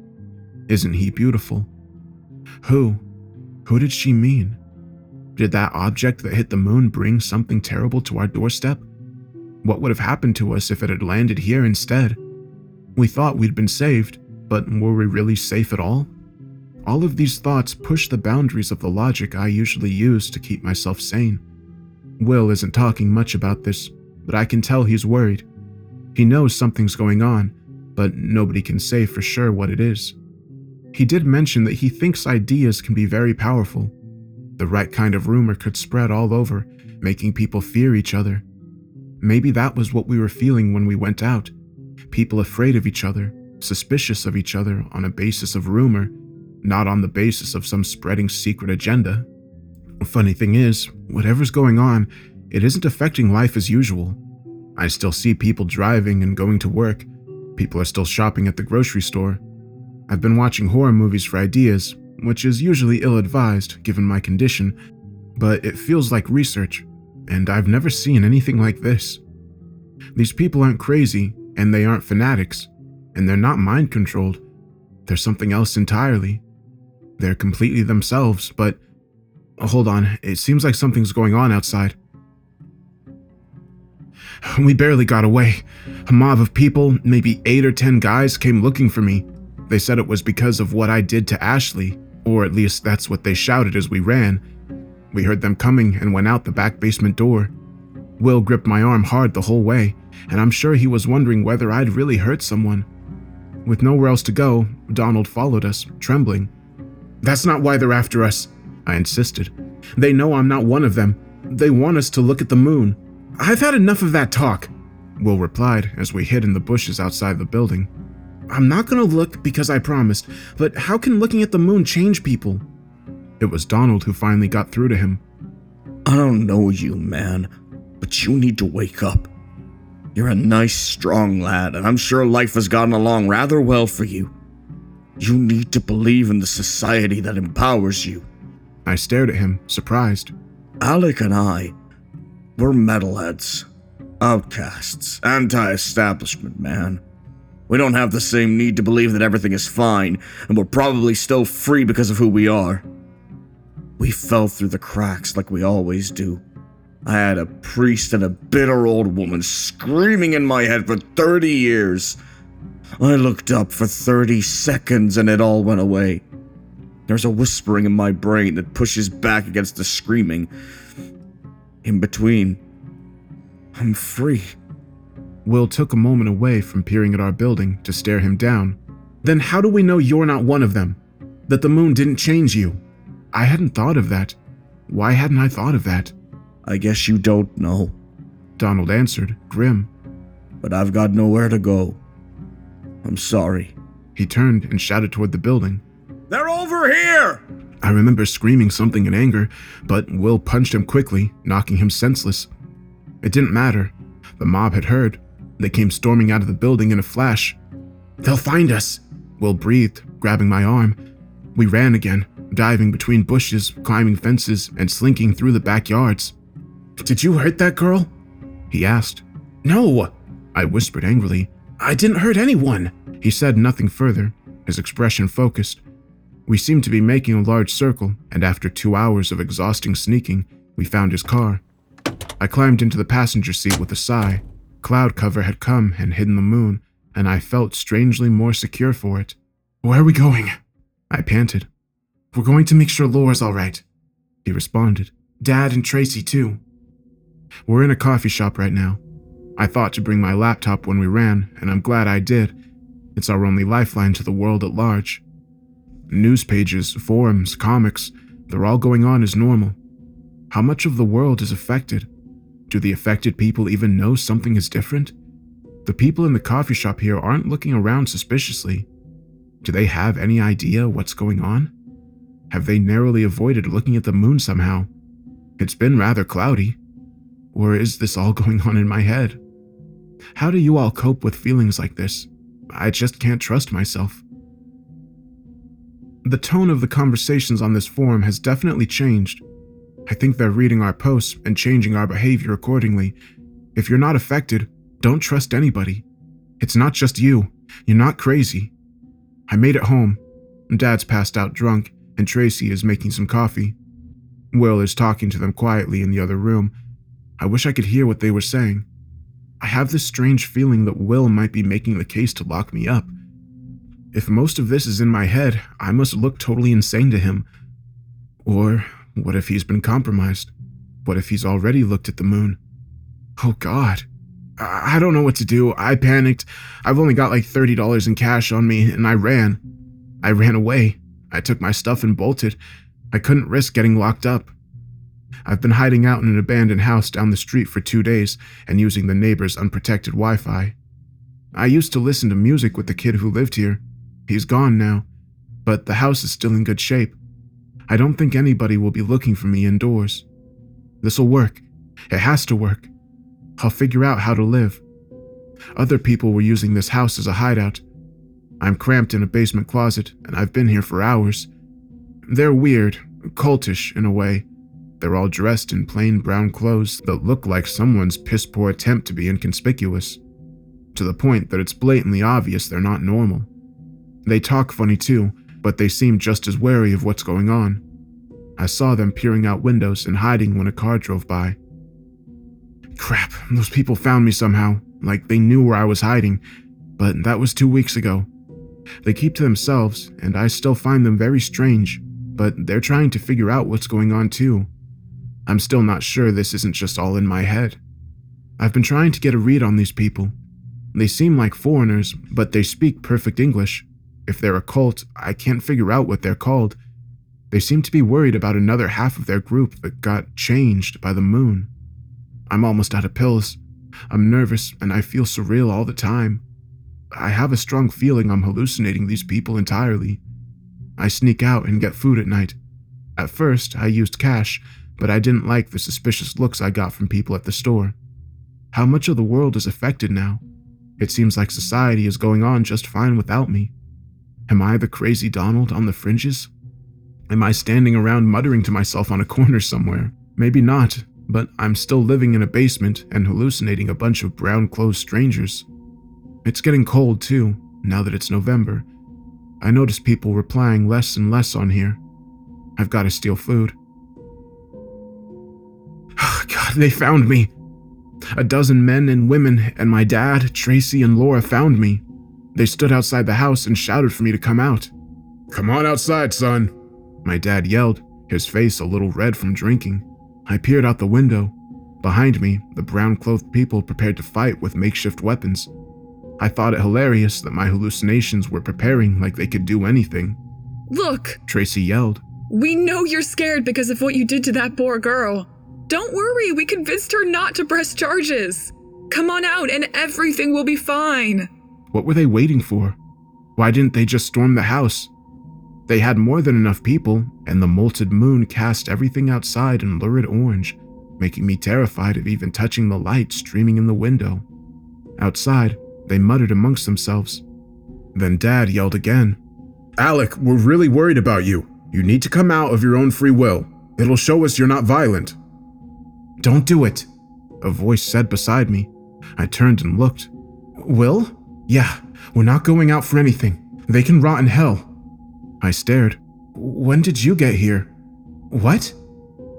Speaker 1: Isn't he beautiful? Who? Who did she mean? Did that object that hit the moon bring something terrible to our doorstep? What would have happened to us if it had landed here instead? We thought we'd been saved, but were we really safe at all? All of these thoughts push the boundaries of the logic I usually use to keep myself sane. Will isn't talking much about this, but I can tell he's worried. He knows something's going on, but nobody can say for sure what it is. He did mention that he thinks ideas can be very powerful. The right kind of rumor could spread all over, making people fear each other. Maybe that was what we were feeling when we went out people afraid of each other, suspicious of each other on a basis of rumor, not on the basis of some spreading secret agenda. Funny thing is, whatever's going on, it isn't affecting life as usual. I still see people driving and going to work. People are still shopping at the grocery store. I've been watching horror movies for ideas, which is usually ill advised given my condition, but it feels like research, and I've never seen anything like this. These people aren't crazy, and they aren't fanatics, and they're not mind controlled. They're something else entirely. They're completely themselves, but Hold on, it seems like something's going on outside. We barely got away. A mob of people, maybe eight or ten guys, came looking for me. They said it was because of what I did to Ashley, or at least that's what they shouted as we ran. We heard them coming and went out the back basement door. Will gripped my arm hard the whole way, and I'm sure he was wondering whether I'd really hurt someone. With nowhere else to go, Donald followed us, trembling. That's not why they're after us, I insisted. They know I'm not one of them. They want us to look at the moon. I've had enough of that talk, Will replied as we hid in the bushes outside the building. I'm not gonna look because I promised, but how can looking at the moon change people? It was Donald who finally got through to him.
Speaker 4: I don't know you, man, but you need to wake up. You're a nice, strong lad, and I'm sure life has gotten along rather well for you. You need to believe in the society that empowers you.
Speaker 1: I stared at him, surprised.
Speaker 4: Alec and I, we're metalheads, outcasts, anti establishment, man. We don't have the same need to believe that everything is fine, and we're probably still free because of who we are. We fell through the cracks like we always do. I had a priest and a bitter old woman screaming in my head for 30 years. I looked up for 30 seconds and it all went away. There's a whispering in my brain that pushes back against the screaming. In between, I'm free.
Speaker 1: Will took a moment away from peering at our building to stare him down. Then how do we know you're not one of them? That the moon didn't change you? I hadn't thought of that. Why hadn't I thought of that?
Speaker 4: I guess you don't know.
Speaker 1: Donald answered, grim.
Speaker 4: But I've got nowhere to go. I'm sorry.
Speaker 1: He turned and shouted toward the building.
Speaker 4: They're over here!
Speaker 1: I remember screaming something in anger, but Will punched him quickly, knocking him senseless. It didn't matter. The mob had heard. They came storming out of the building in a flash. They'll find us, Will breathed, grabbing my arm. We ran again, diving between bushes, climbing fences, and slinking through the backyards. Did you hurt that girl? He asked. No, I whispered angrily. I didn't hurt anyone. He said nothing further, his expression focused. We seemed to be making a large circle, and after two hours of exhausting sneaking, we found his car. I climbed into the passenger seat with a sigh. Cloud cover had come and hidden the moon, and I felt strangely more secure for it. Where are we going? I panted. We're going to make sure Laura's all right. He responded. Dad and Tracy, too. We're in a coffee shop right now. I thought to bring my laptop when we ran, and I'm glad I did. It's our only lifeline to the world at large. News pages, forums, comics, they're all going on as normal. How much of the world is affected? Do the affected people even know something is different? The people in the coffee shop here aren't looking around suspiciously. Do they have any idea what's going on? Have they narrowly avoided looking at the moon somehow? It's been rather cloudy. Or is this all going on in my head? How do you all cope with feelings like this? I just can't trust myself. The tone of the conversations on this forum has definitely changed. I think they're reading our posts and changing our behavior accordingly. If you're not affected, don't trust anybody. It's not just you. You're not crazy. I made it home. Dad's passed out drunk, and Tracy is making some coffee. Will is talking to them quietly in the other room. I wish I could hear what they were saying. I have this strange feeling that Will might be making the case to lock me up. If most of this is in my head, I must look totally insane to him. Or what if he's been compromised? What if he's already looked at the moon? Oh god. I don't know what to do. I panicked. I've only got like $30 in cash on me, and I ran. I ran away. I took my stuff and bolted. I couldn't risk getting locked up. I've been hiding out in an abandoned house down the street for two days and using the neighbor's unprotected Wi Fi. I used to listen to music with the kid who lived here. He's gone now, but the house is still in good shape. I don't think anybody will be looking for me indoors. This'll work. It has to work. I'll figure out how to live. Other people were using this house as a hideout. I'm cramped in a basement closet, and I've been here for hours. They're weird, cultish in a way. They're all dressed in plain brown clothes that look like someone's piss poor attempt to be inconspicuous, to the point that it's blatantly obvious they're not normal. They talk funny too, but they seem just as wary of what's going on. I saw them peering out windows and hiding when a car drove by. Crap, those people found me somehow, like they knew where I was hiding, but that was two weeks ago. They keep to themselves, and I still find them very strange, but they're trying to figure out what's going on too. I'm still not sure this isn't just all in my head. I've been trying to get a read on these people. They seem like foreigners, but they speak perfect English. If they're a cult, I can't figure out what they're called. They seem to be worried about another half of their group that got changed by the moon. I'm almost out of pills. I'm nervous and I feel surreal all the time. I have a strong feeling I'm hallucinating these people entirely. I sneak out and get food at night. At first, I used cash, but I didn't like the suspicious looks I got from people at the store. How much of the world is affected now? It seems like society is going on just fine without me. Am I the crazy Donald on the fringes? Am I standing around muttering to myself on a corner somewhere? Maybe not, but I'm still living in a basement and hallucinating a bunch of brown clothed strangers. It's getting cold too, now that it's November. I notice people replying less and less on here. I've got to steal food. God, they found me. A dozen men and women, and my dad, Tracy, and Laura found me. They stood outside the house and shouted for me to come out. Come on outside, son, my dad yelled, his face a little red from drinking. I peered out the window. Behind me, the brown clothed people prepared to fight with makeshift weapons. I thought it hilarious that my hallucinations were preparing like they could do anything.
Speaker 5: Look!
Speaker 1: Tracy yelled.
Speaker 5: We know you're scared because of what you did to that poor girl. Don't worry, we convinced her not to press charges. Come on out and everything will be fine.
Speaker 1: What were they waiting for? Why didn't they just storm the house? They had more than enough people, and the molted moon cast everything outside in lurid orange, making me terrified of even touching the light streaming in the window. Outside, they muttered amongst themselves. Then Dad yelled again Alec, we're really worried about you. You need to come out of your own free will. It'll show us you're not violent. Don't do it, a voice said beside me. I turned and looked. Will? Yeah, we're not going out for anything. They can rot in hell. I stared. When did you get here? What?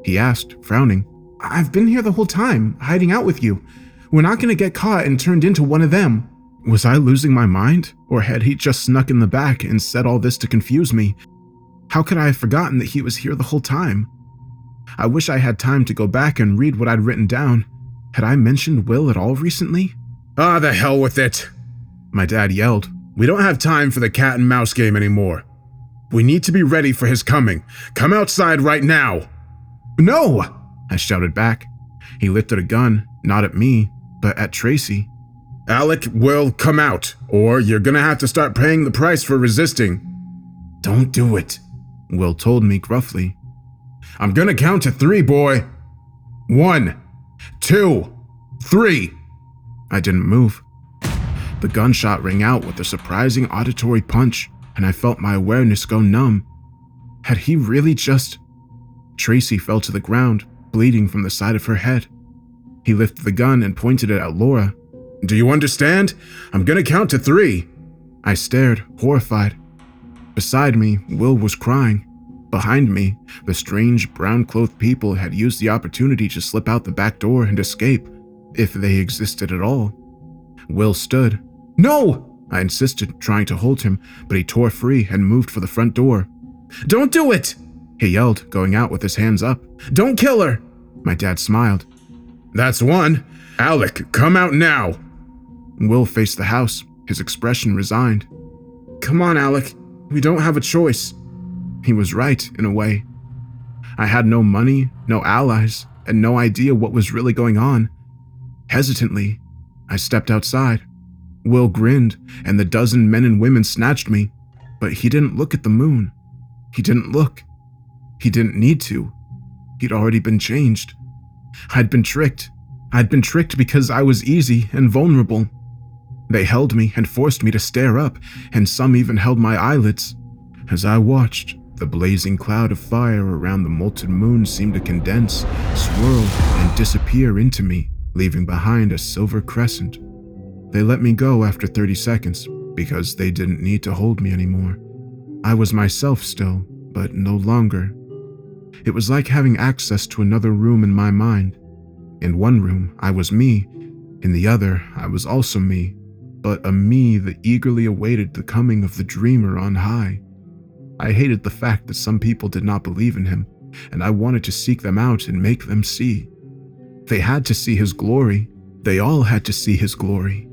Speaker 1: He asked, frowning. I've been here the whole time, hiding out with you. We're not gonna get caught and turned into one of them. Was I losing my mind? Or had he just snuck in the back and said all this to confuse me? How could I have forgotten that he was here the whole time? I wish I had time to go back and read what I'd written down. Had I mentioned Will at all recently? Ah, the hell with it! My dad yelled. We don't have time for the cat and mouse game anymore. We need to be ready for his coming. Come outside right now. No! I shouted back. He lifted a gun, not at me, but at Tracy. Alec will come out, or you're gonna have to start paying the price for resisting. Don't do it, Will told me gruffly. I'm gonna count to three, boy. One, two, three. I didn't move. The gunshot rang out with a surprising auditory punch and I felt my awareness go numb. Had he really just. Tracy fell to the ground, bleeding from the side of her head. He lifted the gun and pointed it at Laura. Do you understand? I'm gonna count to three. I stared, horrified. Beside me, Will was crying. Behind me, the strange brown clothed people had used the opportunity to slip out the back door and escape, if they existed at all. Will stood. No! I insisted, trying to hold him, but he tore free and moved for the front door. Don't do it! He yelled, going out with his hands up. Don't kill her! My dad smiled. That's one. Alec, come out now! Will faced the house, his expression resigned. Come on, Alec. We don't have a choice. He was right, in a way. I had no money, no allies, and no idea what was really going on. Hesitantly, I stepped outside. Will grinned, and the dozen men and women snatched me, but he didn't look at the moon. He didn't look. He didn't need to. He'd already been changed. I'd been tricked. I'd been tricked because I was easy and vulnerable. They held me and forced me to stare up, and some even held my eyelids. As I watched, the blazing cloud of fire around the molten moon seemed to condense, swirl, and disappear into me, leaving behind a silver crescent. They let me go after 30 seconds because they didn't need to hold me anymore. I was myself still, but no longer. It was like having access to another room in my mind. In one room, I was me. In the other, I was also me, but a me that eagerly awaited the coming of the dreamer on high. I hated the fact that some people did not believe in him, and I wanted to seek them out and make them see. They had to see his glory. They all had to see his glory.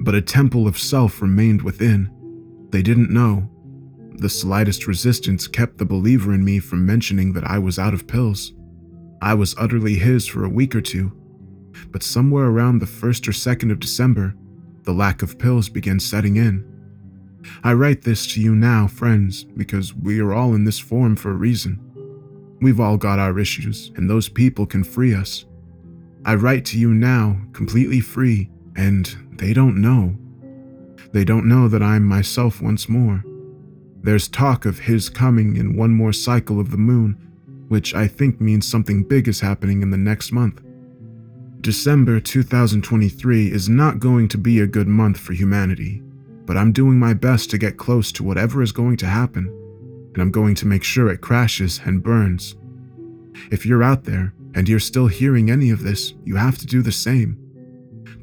Speaker 1: But a temple of self remained within. They didn't know. The slightest resistance kept the believer in me from mentioning that I was out of pills. I was utterly his for a week or two, but somewhere around the 1st or 2nd of December, the lack of pills began setting in. I write this to you now, friends, because we are all in this form for a reason. We've all got our issues, and those people can free us. I write to you now, completely free, and they don't know. They don't know that I'm myself once more. There's talk of his coming in one more cycle of the moon, which I think means something big is happening in the next month. December 2023 is not going to be a good month for humanity, but I'm doing my best to get close to whatever is going to happen, and I'm going to make sure it crashes and burns. If you're out there and you're still hearing any of this, you have to do the same.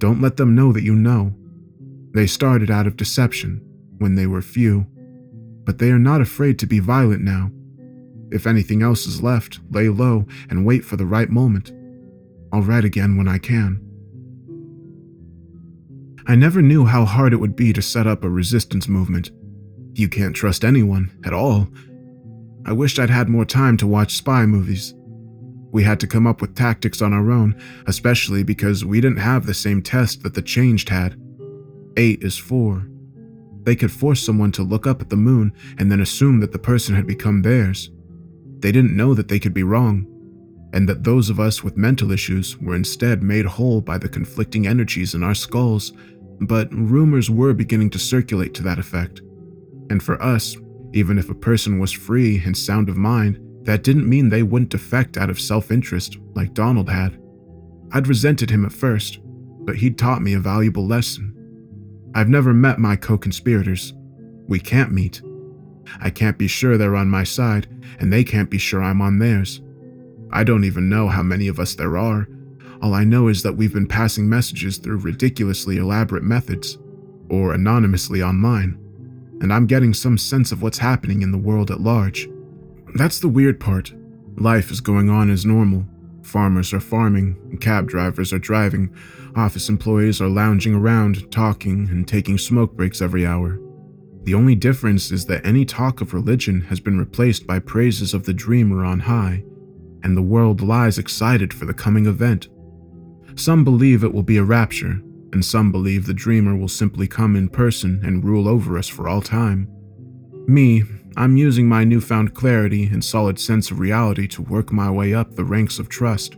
Speaker 1: Don't let them know that you know. They started out of deception when they were few, but they are not afraid to be violent now. If anything else is left, lay low and wait for the right moment. I'll write again when I can. I never knew how hard it would be to set up a resistance movement. You can't trust anyone at all. I wished I'd had more time to watch spy movies. We had to come up with tactics on our own, especially because we didn't have the same test that the Changed had. Eight is four. They could force someone to look up at the moon and then assume that the person had become theirs. They didn't know that they could be wrong and that those of us with mental issues were instead made whole by the conflicting energies in our skulls, but rumors were beginning to circulate to that effect. And for us, even if a person was free and sound of mind, that didn't mean they wouldn't defect out of self interest like Donald had. I'd resented him at first, but he'd taught me a valuable lesson. I've never met my co conspirators. We can't meet. I can't be sure they're on my side, and they can't be sure I'm on theirs. I don't even know how many of us there are. All I know is that we've been passing messages through ridiculously elaborate methods, or anonymously online, and I'm getting some sense of what's happening in the world at large. That's the weird part. Life is going on as normal. Farmers are farming, cab drivers are driving, office employees are lounging around, talking, and taking smoke breaks every hour. The only difference is that any talk of religion has been replaced by praises of the dreamer on high, and the world lies excited for the coming event. Some believe it will be a rapture, and some believe the dreamer will simply come in person and rule over us for all time. Me, I'm using my newfound clarity and solid sense of reality to work my way up the ranks of trust.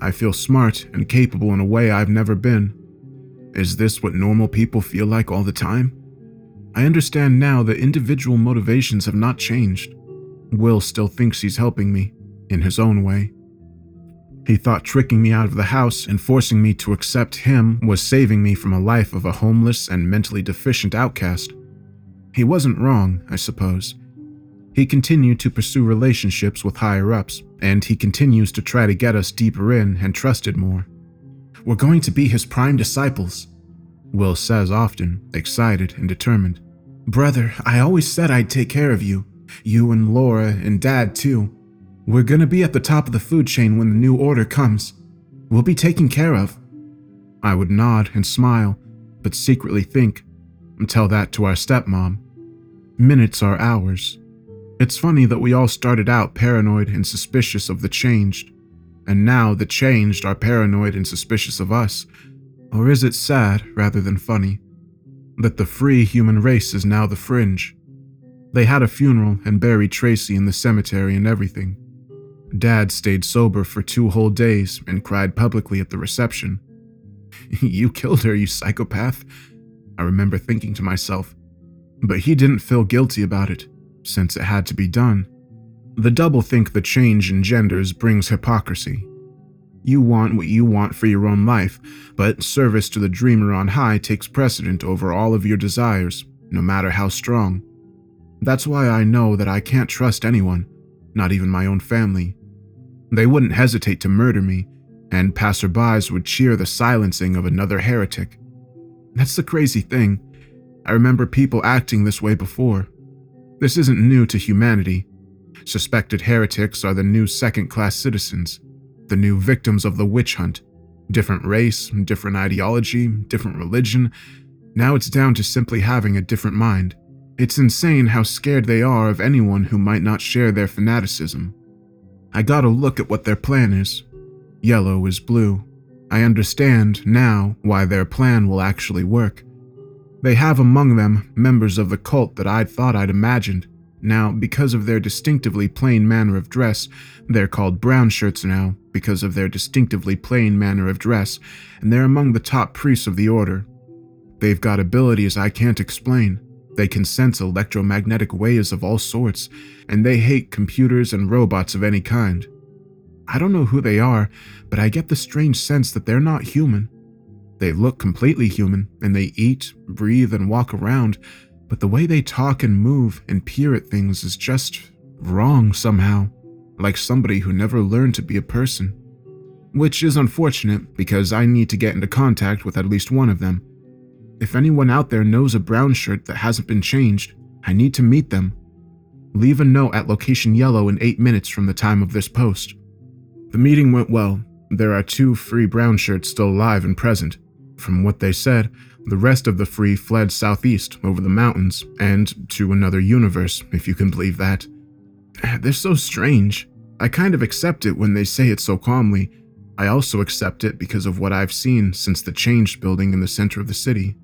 Speaker 1: I feel smart and capable in a way I've never been. Is this what normal people feel like all the time? I understand now that individual motivations have not changed. Will still thinks he's helping me, in his own way. He thought tricking me out of the house and forcing me to accept him was saving me from a life of a homeless and mentally deficient outcast. He wasn't wrong, I suppose. He continued to pursue relationships with higher ups, and he continues to try to get us deeper in and trusted more. We're going to be his prime disciples, Will says often, excited and determined. Brother, I always said I'd take care of you. You and Laura and Dad, too. We're gonna be at the top of the food chain when the new order comes. We'll be taken care of. I would nod and smile, but secretly think, and tell that to our stepmom. Minutes are hours. It's funny that we all started out paranoid and suspicious of the changed, and now the changed are paranoid and suspicious of us. Or is it sad rather than funny? That the free human race is now the fringe. They had a funeral and buried Tracy in the cemetery and everything. Dad stayed sober for two whole days and cried publicly at the reception. you killed her, you psychopath, I remember thinking to myself. But he didn't feel guilty about it, since it had to be done. The doublethink the change in genders brings hypocrisy. You want what you want for your own life, but service to the dreamer on high takes precedent over all of your desires, no matter how strong. That's why I know that I can't trust anyone, not even my own family. They wouldn't hesitate to murder me, and passerbys would cheer the silencing of another heretic. That's the crazy thing. I remember people acting this way before. This isn't new to humanity. Suspected heretics are the new second class citizens, the new victims of the witch hunt. Different race, different ideology, different religion. Now it's down to simply having a different mind. It's insane how scared they are of anyone who might not share their fanaticism. I gotta look at what their plan is. Yellow is blue. I understand now why their plan will actually work. They have among them members of the cult that I'd thought I'd imagined. Now, because of their distinctively plain manner of dress, they're called brown shirts now because of their distinctively plain manner of dress, and they're among the top priests of the order. They've got abilities I can't explain. They can sense electromagnetic waves of all sorts, and they hate computers and robots of any kind. I don't know who they are, but I get the strange sense that they're not human. They look completely human, and they eat, breathe, and walk around, but the way they talk and move and peer at things is just wrong somehow, like somebody who never learned to be a person. Which is unfortunate because I need to get into contact with at least one of them if anyone out there knows a brown shirt that hasn't been changed, I need to meet them. Leave a note at location yellow in 8 minutes from the time of this post. The meeting went well. There are two free brown shirts still alive and present. From what they said, the rest of the free fled southeast over the mountains and to another universe, if you can believe that. They're so strange. I kind of accept it when they say it so calmly. I also accept it because of what I've seen since the changed building in the center of the city.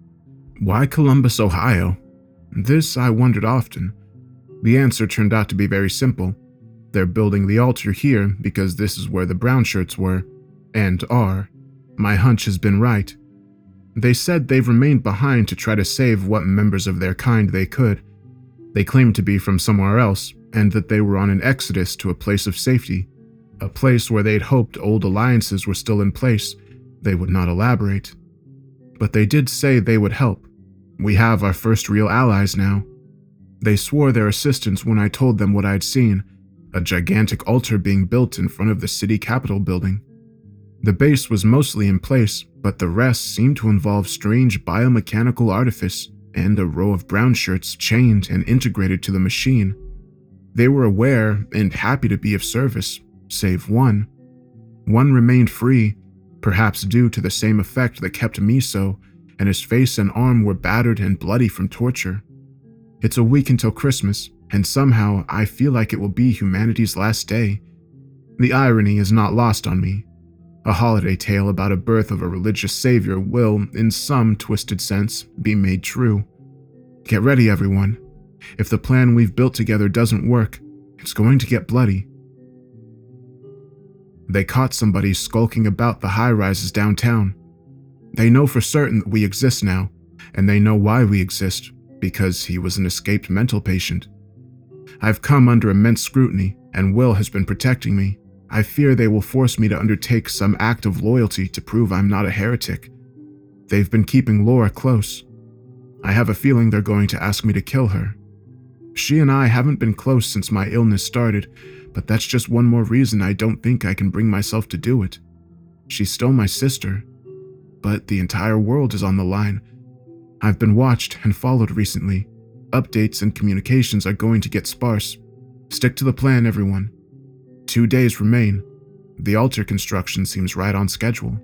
Speaker 1: Why Columbus, Ohio? This I wondered often. The answer turned out to be very simple. They're building the altar here because this is where the brown shirts were, and are. My hunch has been right. They said they've remained behind to try to save what members of their kind they could. They claimed to be from somewhere else, and that they were on an exodus to a place of safety, a place where they'd hoped old alliances were still in place. They would not elaborate. But they did say they would help. We have our first real allies now. They swore their assistance when I told them what I'd seen a gigantic altar being built in front of the city capitol building. The base was mostly in place, but the rest seemed to involve strange biomechanical artifice and a row of brown shirts chained and integrated to the machine. They were aware and happy to be of service, save one. One remained free, perhaps due to the same effect that kept me so and his face and arm were battered and bloody from torture. It's a week until Christmas, and somehow I feel like it will be humanity's last day. The irony is not lost on me. A holiday tale about a birth of a religious savior will, in some twisted sense, be made true. Get ready, everyone. If the plan we've built together doesn't work, it's going to get bloody. They caught somebody skulking about the high rises downtown. They know for certain that we exist now, and they know why we exist because he was an escaped mental patient. I've come under immense scrutiny, and Will has been protecting me. I fear they will force me to undertake some act of loyalty to prove I'm not a heretic. They've been keeping Laura close. I have a feeling they're going to ask me to kill her. She and I haven't been close since my illness started, but that's just one more reason I don't think I can bring myself to do it. She's still my sister, but the entire world is on the line. I've been watched and followed recently. Updates and communications are going to get sparse. Stick to the plan, everyone. Two days remain. The altar construction seems right on schedule.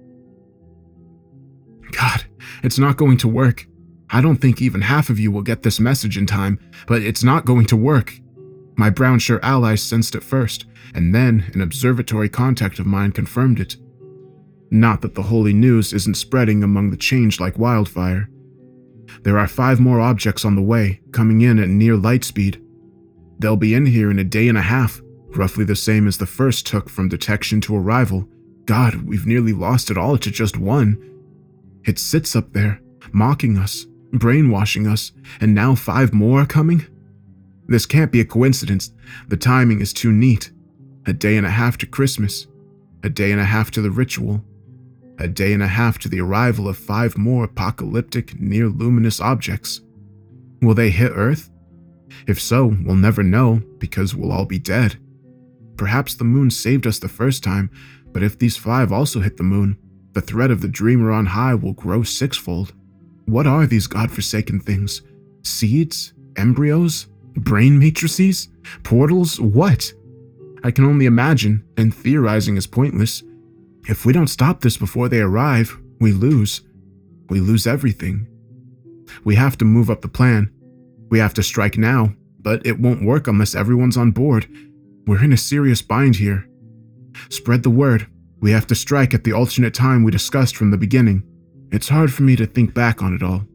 Speaker 1: God, it's not going to work. I don't think even half of you will get this message in time, but it's not going to work. My brown shirt allies sensed it first, and then an observatory contact of mine confirmed it. Not that the holy news isn't spreading among the change like wildfire. There are five more objects on the way, coming in at near light speed. They'll be in here in a day and a half, roughly the same as the first took from detection to arrival. God, we've nearly lost it all to just one. It sits up there, mocking us, brainwashing us, and now five more are coming? This can't be a coincidence. The timing is too neat. A day and a half to Christmas, a day and a half to the ritual, a day and a half to the arrival of five more apocalyptic, near luminous objects. Will they hit Earth? If so, we'll never know because we'll all be dead. Perhaps the moon saved us the first time, but if these five also hit the moon, the threat of the dreamer on high will grow sixfold. What are these godforsaken things? Seeds? Embryos? Brain matrices? Portals? What? I can only imagine, and theorizing is pointless. If we don't stop this before they arrive, we lose. We lose everything. We have to move up the plan. We have to strike now, but it won't work unless everyone's on board. We're in a serious bind here. Spread the word. We have to strike at the alternate time we discussed from the beginning. It's hard for me to think back on it all.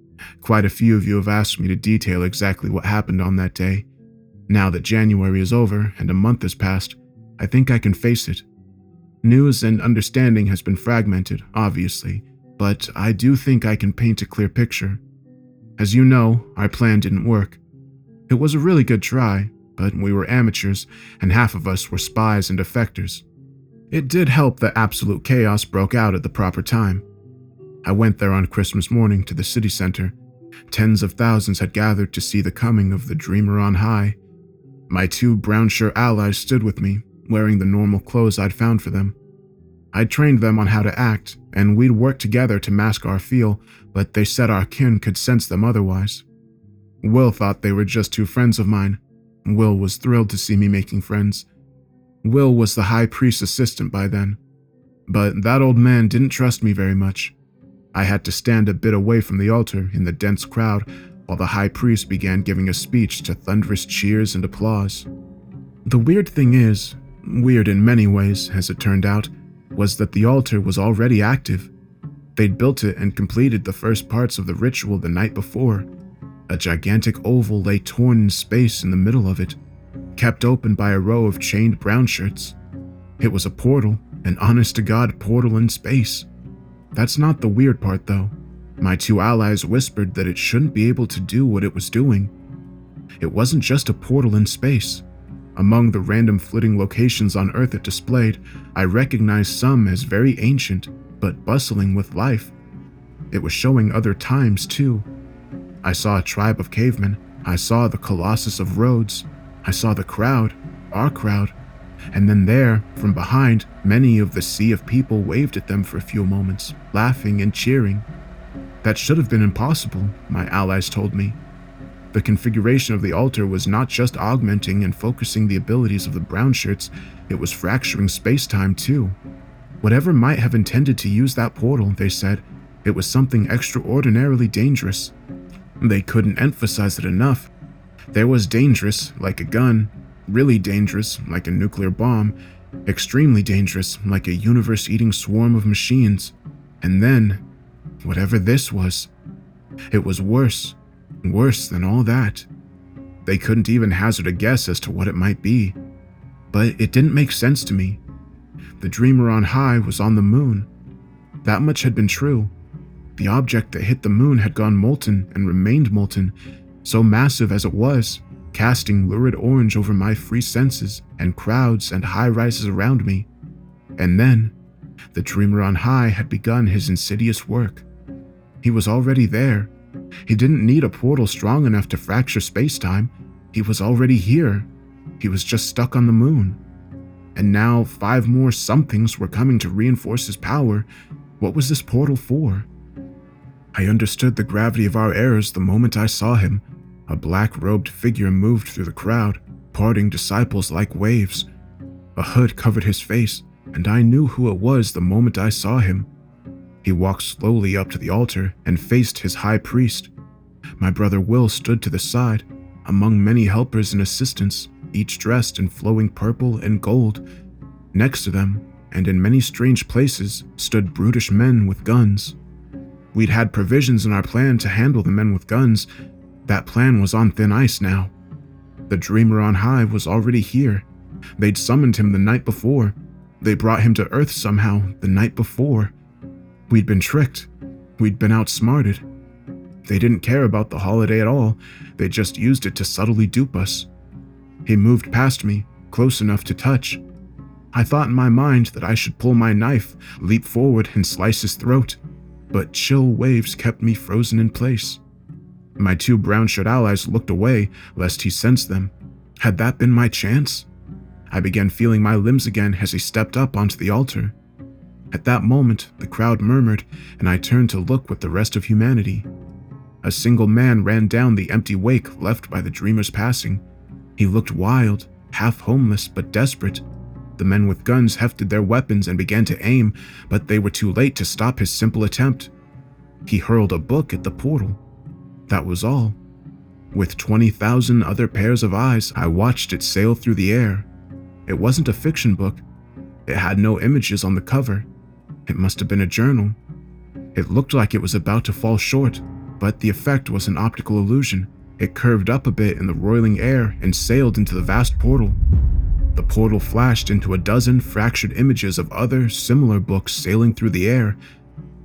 Speaker 1: Quite a few of you have asked me to detail exactly what happened on that day. Now that January is over and a month has passed, I think I can face it. News and understanding has been fragmented, obviously, but I do think I can paint a clear picture. As you know, our plan didn't work. It was a really good try, but we were amateurs, and half of us were spies and defectors. It did help that absolute chaos broke out at the proper time. I went there on Christmas morning to the city center. Tens of thousands had gathered to see the coming of the Dreamer on High. My two brown shirt allies stood with me, wearing the normal clothes I'd found for them. I'd trained them on how to act, and we'd worked together to mask our feel, but they said our kin could sense them otherwise. Will thought they were just two friends of mine. Will was thrilled to see me making friends. Will was the high priest's assistant by then. But that old man didn't trust me very much. I had to stand a bit away from the altar in the dense crowd while the high priest began giving a speech to thunderous cheers and applause. The weird thing is, weird in many ways, as it turned out, was that the altar was already active. They'd built it and completed the first parts of the ritual the night before. A gigantic oval lay torn in space in the middle of it, kept open by a row of chained brown shirts. It was a portal, an honest to God portal in space. That's not the weird part, though. My two allies whispered that it shouldn't be able to do what it was doing. It wasn't just a portal in space. Among the random flitting locations on Earth it displayed, I recognized some as very ancient, but bustling with life. It was showing other times, too. I saw a tribe of cavemen. I saw the Colossus of Rhodes. I saw the crowd, our crowd. And then there, from behind, many of the sea of people waved at them for a few moments, laughing and cheering. That should have been impossible, my allies told me. The configuration of the altar was not just augmenting and focusing the abilities of the brown shirts, it was fracturing space time too. Whatever might have intended to use that portal, they said, it was something extraordinarily dangerous. They couldn't emphasize it enough. There was dangerous, like a gun, really dangerous, like a nuclear bomb, extremely dangerous, like a universe eating swarm of machines. And then, whatever this was, it was worse, worse than all that. They couldn't even hazard a guess as to what it might be. But it didn't make sense to me. The dreamer on high was on the moon. That much had been true. The object that hit the moon had gone molten and remained molten, so massive as it was, casting lurid orange over my free senses and crowds and high rises around me. And then, the dreamer on high had begun his insidious work. He was already there. He didn't need a portal strong enough to fracture space-time. He was already here. He was just stuck on the moon. And now five more somethings were coming to reinforce his power. What was this portal for? I understood the gravity of our errors the moment I saw him. A black robed figure moved through the crowd, parting disciples like waves. A hood covered his face, and I knew who it was the moment I saw him. He walked slowly up to the altar and faced his high priest. My brother Will stood to the side, among many helpers and assistants, each dressed in flowing purple and gold. Next to them, and in many strange places, stood brutish men with guns. We'd had provisions in our plan to handle the men with guns. That plan was on thin ice now. The dreamer on high was already here. They'd summoned him the night before. They brought him to Earth somehow the night before. We'd been tricked. We'd been outsmarted. They didn't care about the holiday at all. They just used it to subtly dupe us. He moved past me, close enough to touch. I thought in my mind that I should pull my knife, leap forward, and slice his throat but chill waves kept me frozen in place. My two brown shirt allies looked away, lest he sensed them. Had that been my chance? I began feeling my limbs again as he stepped up onto the altar. At that moment, the crowd murmured, and I turned to look with the rest of humanity. A single man ran down the empty wake left by the dreamer's passing. He looked wild, half homeless, but desperate. The men with guns hefted their weapons and began to aim, but they were too late to stop his simple attempt. He hurled a book at the portal. That was all. With 20,000 other pairs of eyes, I watched it sail through the air. It wasn't a fiction book. It had no images on the cover. It must have been a journal. It looked like it was about to fall short, but the effect was an optical illusion. It curved up a bit in the roiling air and sailed into the vast portal. The portal flashed into a dozen fractured images of other, similar books sailing through the air.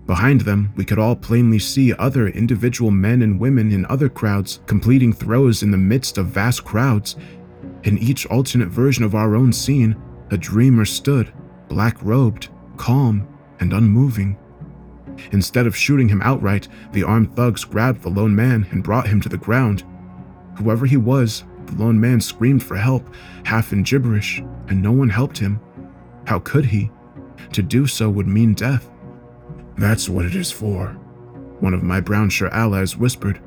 Speaker 1: Behind them, we could all plainly see other individual men and women in other crowds completing throws in the midst of vast crowds. In each alternate version of our own scene, a dreamer stood, black robed, calm, and unmoving. Instead of shooting him outright, the armed thugs grabbed the lone man and brought him to the ground. Whoever he was, the lone man screamed for help, half in gibberish, and no one helped him. How could he? To do so would mean death. That's what it is for, one of my brown shirt allies whispered.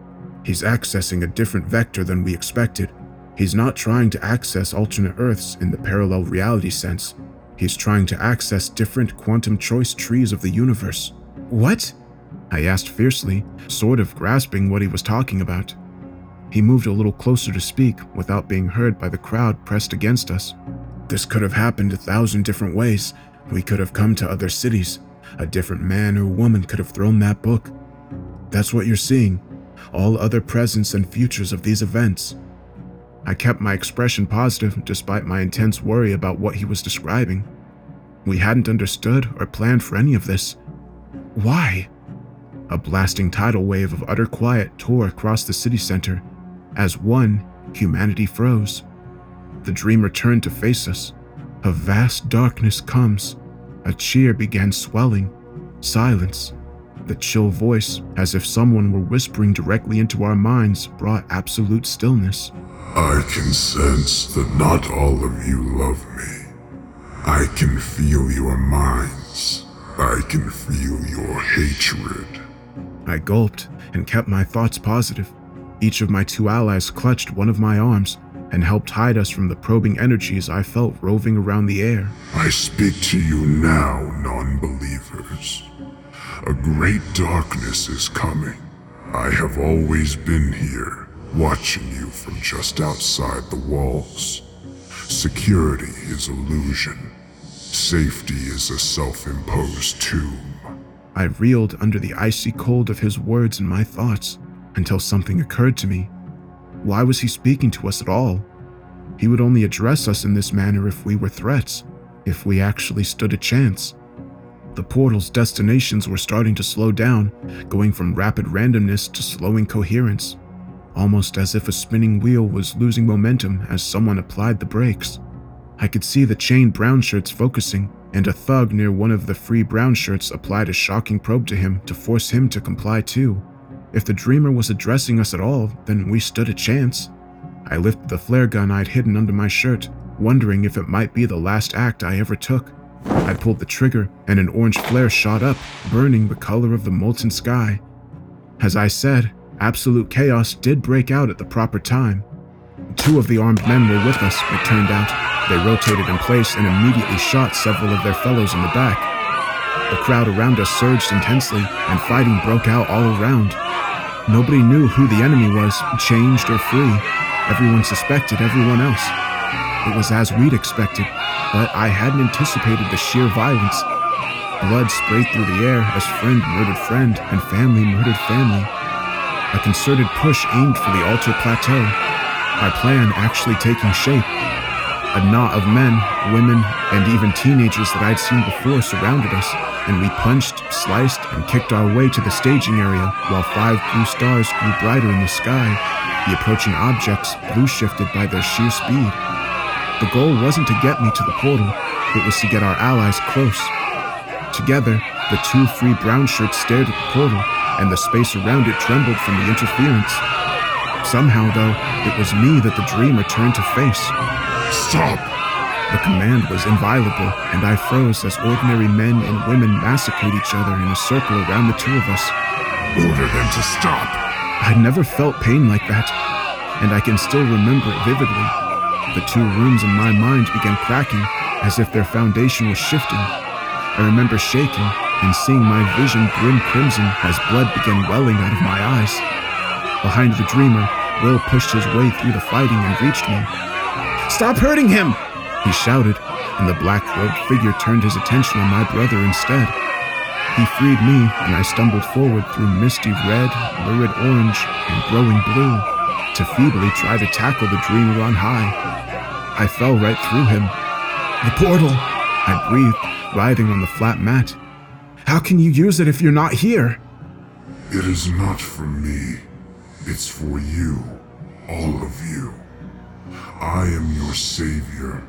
Speaker 1: He's accessing a different vector than we expected. He's not trying to access alternate Earths in the parallel reality sense. He's trying to access different quantum choice trees of the universe. What? I asked fiercely, sort of grasping what he was talking about. He moved a little closer to speak without being heard by the crowd pressed against us. This could have happened a thousand different ways. We could have come to other cities. A different man or woman could have thrown that book. That's what you're seeing. All other presents and futures of these events. I kept my expression positive despite my intense worry about what he was describing. We hadn't understood or planned for any of this. Why? A blasting tidal wave of utter quiet tore across the city center, as one, humanity froze. The dream returned to face us. A vast darkness comes. A cheer began swelling. Silence. The chill voice, as if someone were whispering directly into our minds, brought absolute stillness.
Speaker 6: I can sense that not all of you love me. I can feel your minds. I can feel your hatred.
Speaker 1: I gulped and kept my thoughts positive. Each of my two allies clutched one of my arms and helped hide us from the probing energies I felt roving around the air.
Speaker 6: I speak to you now, non believers. A great darkness is coming. I have always been here, watching you from just outside the walls. Security is illusion. Safety is a self imposed tomb.
Speaker 1: I reeled under the icy cold of his words and my thoughts until something occurred to me. Why was he speaking to us at all? He would only address us in this manner if we were threats, if we actually stood a chance. The portal's destinations were starting to slow down, going from rapid randomness to slowing coherence. almost as if a spinning wheel was losing momentum as someone applied the brakes. I could see the chained brown shirts focusing, and a thug near one of the free brown shirts applied a shocking probe to him to force him to comply too. If the dreamer was addressing us at all, then we stood a chance. I lifted the flare gun I'd hidden under my shirt, wondering if it might be the last act I ever took. I pulled the trigger, and an orange flare shot up, burning the color of the molten sky. As I said, absolute chaos did break out at the proper time. Two of the armed men were with us, it turned out. They rotated in place and immediately shot several of their fellows in the back. The crowd around us surged intensely, and fighting broke out all around. Nobody knew who the enemy was, changed or free. Everyone suspected everyone else. It was as we'd expected, but I hadn't anticipated the sheer violence. Blood sprayed through the air as friend murdered friend and family murdered family. A concerted push aimed for the altar plateau, our plan actually taking shape. A knot of men, women, and even teenagers that I'd seen before surrounded us, and we punched, sliced, and kicked our way to the staging area while five blue stars grew brighter in the sky, the approaching objects blue shifted by their sheer speed. The goal wasn't to get me to the portal, it was to get our allies close. Together, the two free brown shirts stared at the portal, and the space around it trembled from the interference. Somehow, though, it was me that the dreamer turned to face.
Speaker 6: Stop!
Speaker 1: The command was inviolable, and I froze as ordinary men and women massacred each other in a circle around the two of us.
Speaker 6: Order them to stop!
Speaker 1: I'd never felt pain like that, and I can still remember it vividly. The two rooms in my mind began cracking as if their foundation was shifting. I remember shaking and seeing my vision brim crimson as blood began welling out of my eyes. Behind the dreamer, Will pushed his way through the fighting and reached me. Stop hurting him! He shouted, and the black robed figure turned his attention on my brother instead. He freed me, and I stumbled forward through misty red, lurid orange, and growing blue to feebly try to tackle the dreamer on high. I fell right through him. The portal! I breathed, writhing on the flat mat. How can you use it if you're not here?
Speaker 6: It is not for me. It's for you. All of you. I am your savior.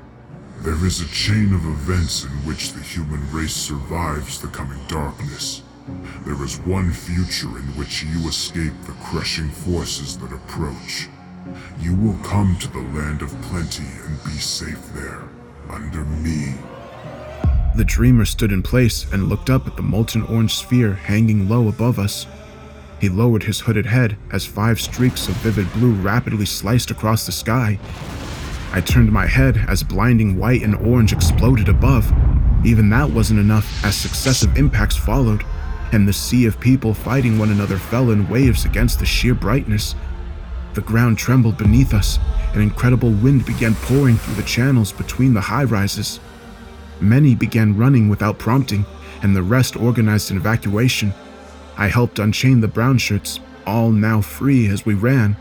Speaker 6: There is a chain of events in which the human race survives the coming darkness. There is one future in which you escape the crushing forces that approach. You will come to the land of plenty and be safe there, under me.
Speaker 1: The dreamer stood in place and looked up at the molten orange sphere hanging low above us. He lowered his hooded head as five streaks of vivid blue rapidly sliced across the sky. I turned my head as blinding white and orange exploded above. Even that wasn't enough as successive impacts followed, and the sea of people fighting one another fell in waves against the sheer brightness. The ground trembled beneath us, an incredible wind began pouring through the channels between the high rises. Many began running without prompting, and the rest organized an evacuation. I helped unchain the brown shirts, all now free as we ran.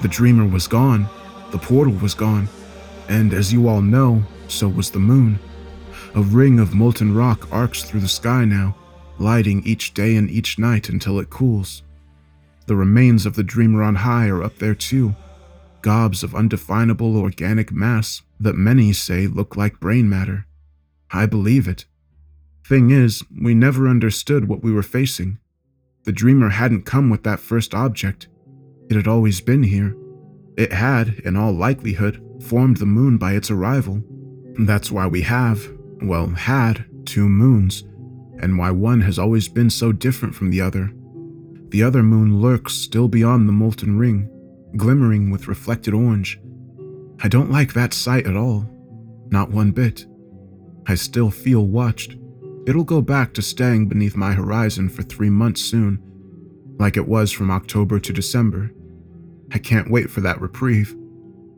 Speaker 1: The dreamer was gone, the portal was gone, and as you all know, so was the moon. A ring of molten rock arcs through the sky now, lighting each day and each night until it cools. The remains of the dreamer on high are up there too, gobs of undefinable organic mass that many say look like brain matter. I believe it. Thing is, we never understood what we were facing. The dreamer hadn't come with that first object. It had always been here. It had, in all likelihood, formed the moon by its arrival. That's why we have, well, had, two moons, and why one has always been so different from the other. The other moon lurks still beyond the molten ring, glimmering with reflected orange. I don't like that sight at all. Not one bit. I still feel watched. It'll go back to staying beneath my horizon for three months soon, like it was from October to December. I can't wait for that reprieve.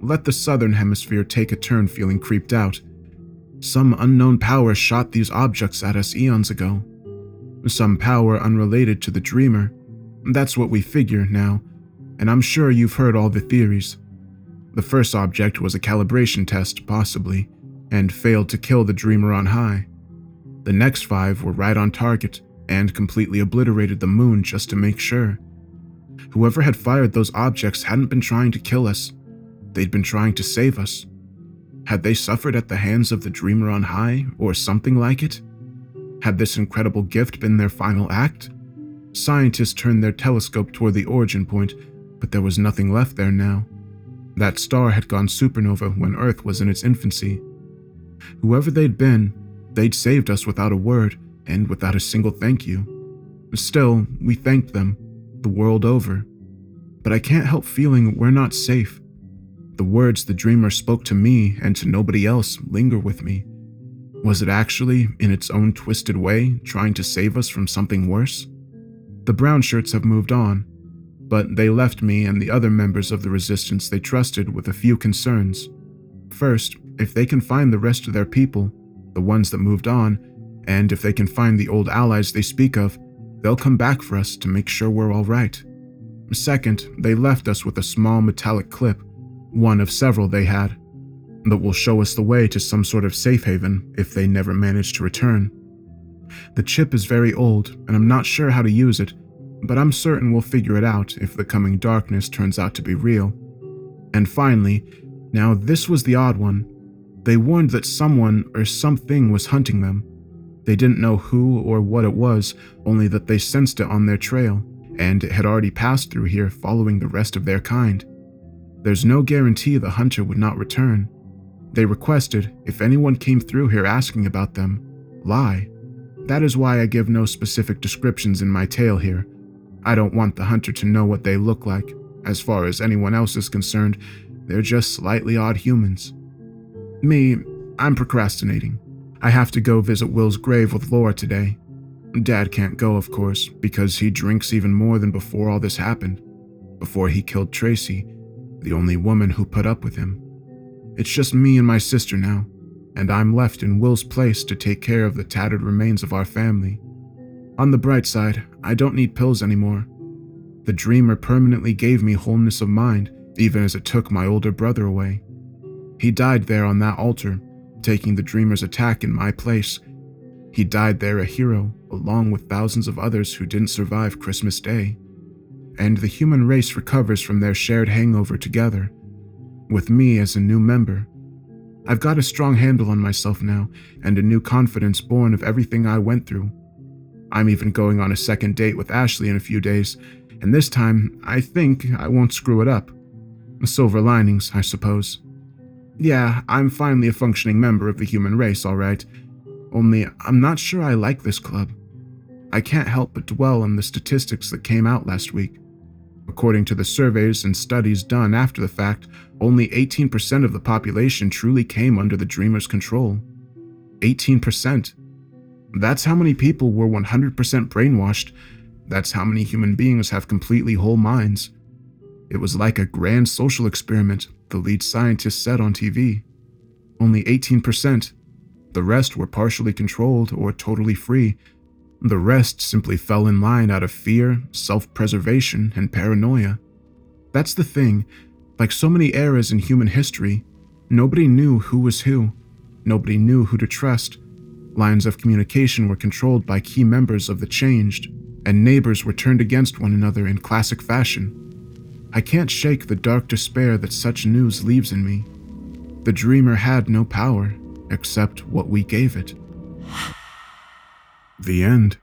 Speaker 1: Let the southern hemisphere take a turn feeling creeped out. Some unknown power shot these objects at us eons ago. Some power unrelated to the dreamer. That's what we figure now, and I'm sure you've heard all the theories. The first object was a calibration test, possibly, and failed to kill the dreamer on high. The next five were right on target and completely obliterated the moon just to make sure. Whoever had fired those objects hadn't been trying to kill us, they'd been trying to save us. Had they suffered at the hands of the Dreamer on High, or something like it? Had this incredible gift been their final act? Scientists turned their telescope toward the origin point, but there was nothing left there now. That star had gone supernova when Earth was in its infancy. Whoever they'd been, they'd saved us without a word and without a single thank you. Still, we thanked them, the world over. But I can't help feeling we're not safe. The words the dreamer spoke to me and to nobody else linger with me. Was it actually, in its own twisted way, trying to save us from something worse? The brown shirts have moved on, but they left me and the other members of the resistance they trusted with a few concerns. First, if they can find the rest of their people, the ones that moved on, and if they can find the old allies they speak of, they'll come back for us to make sure we're all right. Second, they left us with a small metallic clip, one of several they had, that will show us the way to some sort of safe haven if they never manage to return. The chip is very old, and I'm not sure how to use it, but I'm certain we'll figure it out if the coming darkness turns out to be real. And finally, now this was the odd one. They warned that someone or something was hunting them. They didn't know who or what it was, only that they sensed it on their trail, and it had already passed through here following the rest of their kind. There's no guarantee the hunter would not return. They requested, if anyone came through here asking about them, lie. That is why I give no specific descriptions in my tale here. I don't want the hunter to know what they look like. As far as anyone else is concerned, they're just slightly odd humans. Me, I'm procrastinating. I have to go visit Will's grave with Laura today. Dad can't go, of course, because he drinks even more than before all this happened. Before he killed Tracy, the only woman who put up with him. It's just me and my sister now, and I'm left in Will's place to take care of the tattered remains of our family. On the bright side, I don't need pills anymore. The dreamer permanently gave me wholeness of mind, even as it took my older brother away. He died there on that altar, taking the dreamer's attack in my place. He died there a hero, along with thousands of others who didn't survive Christmas Day. And the human race recovers from their shared hangover together, with me as a new member. I've got a strong handle on myself now, and a new confidence born of everything I went through. I'm even going on a second date with Ashley in a few days, and this time I think I won't screw it up. Silver linings, I suppose. Yeah, I'm finally a functioning member of the human race, alright. Only I'm not sure I like this club. I can't help but dwell on the statistics that came out last week. According to the surveys and studies done after the fact, only 18% of the population truly came under the Dreamer's control. 18%. That's how many people were 100% brainwashed. That's how many human beings have completely whole minds. It was like a grand social experiment, the lead scientist said on TV. Only 18%. The rest were partially controlled or totally free. The rest simply fell in line out of fear, self preservation, and paranoia. That's the thing. Like so many eras in human history, nobody knew who was who. Nobody knew who to trust. Lines of communication were controlled by key members of the changed, and neighbors were turned against one another in classic fashion. I can't shake the dark despair that such news leaves in me. The dreamer had no power except what we gave it. The end.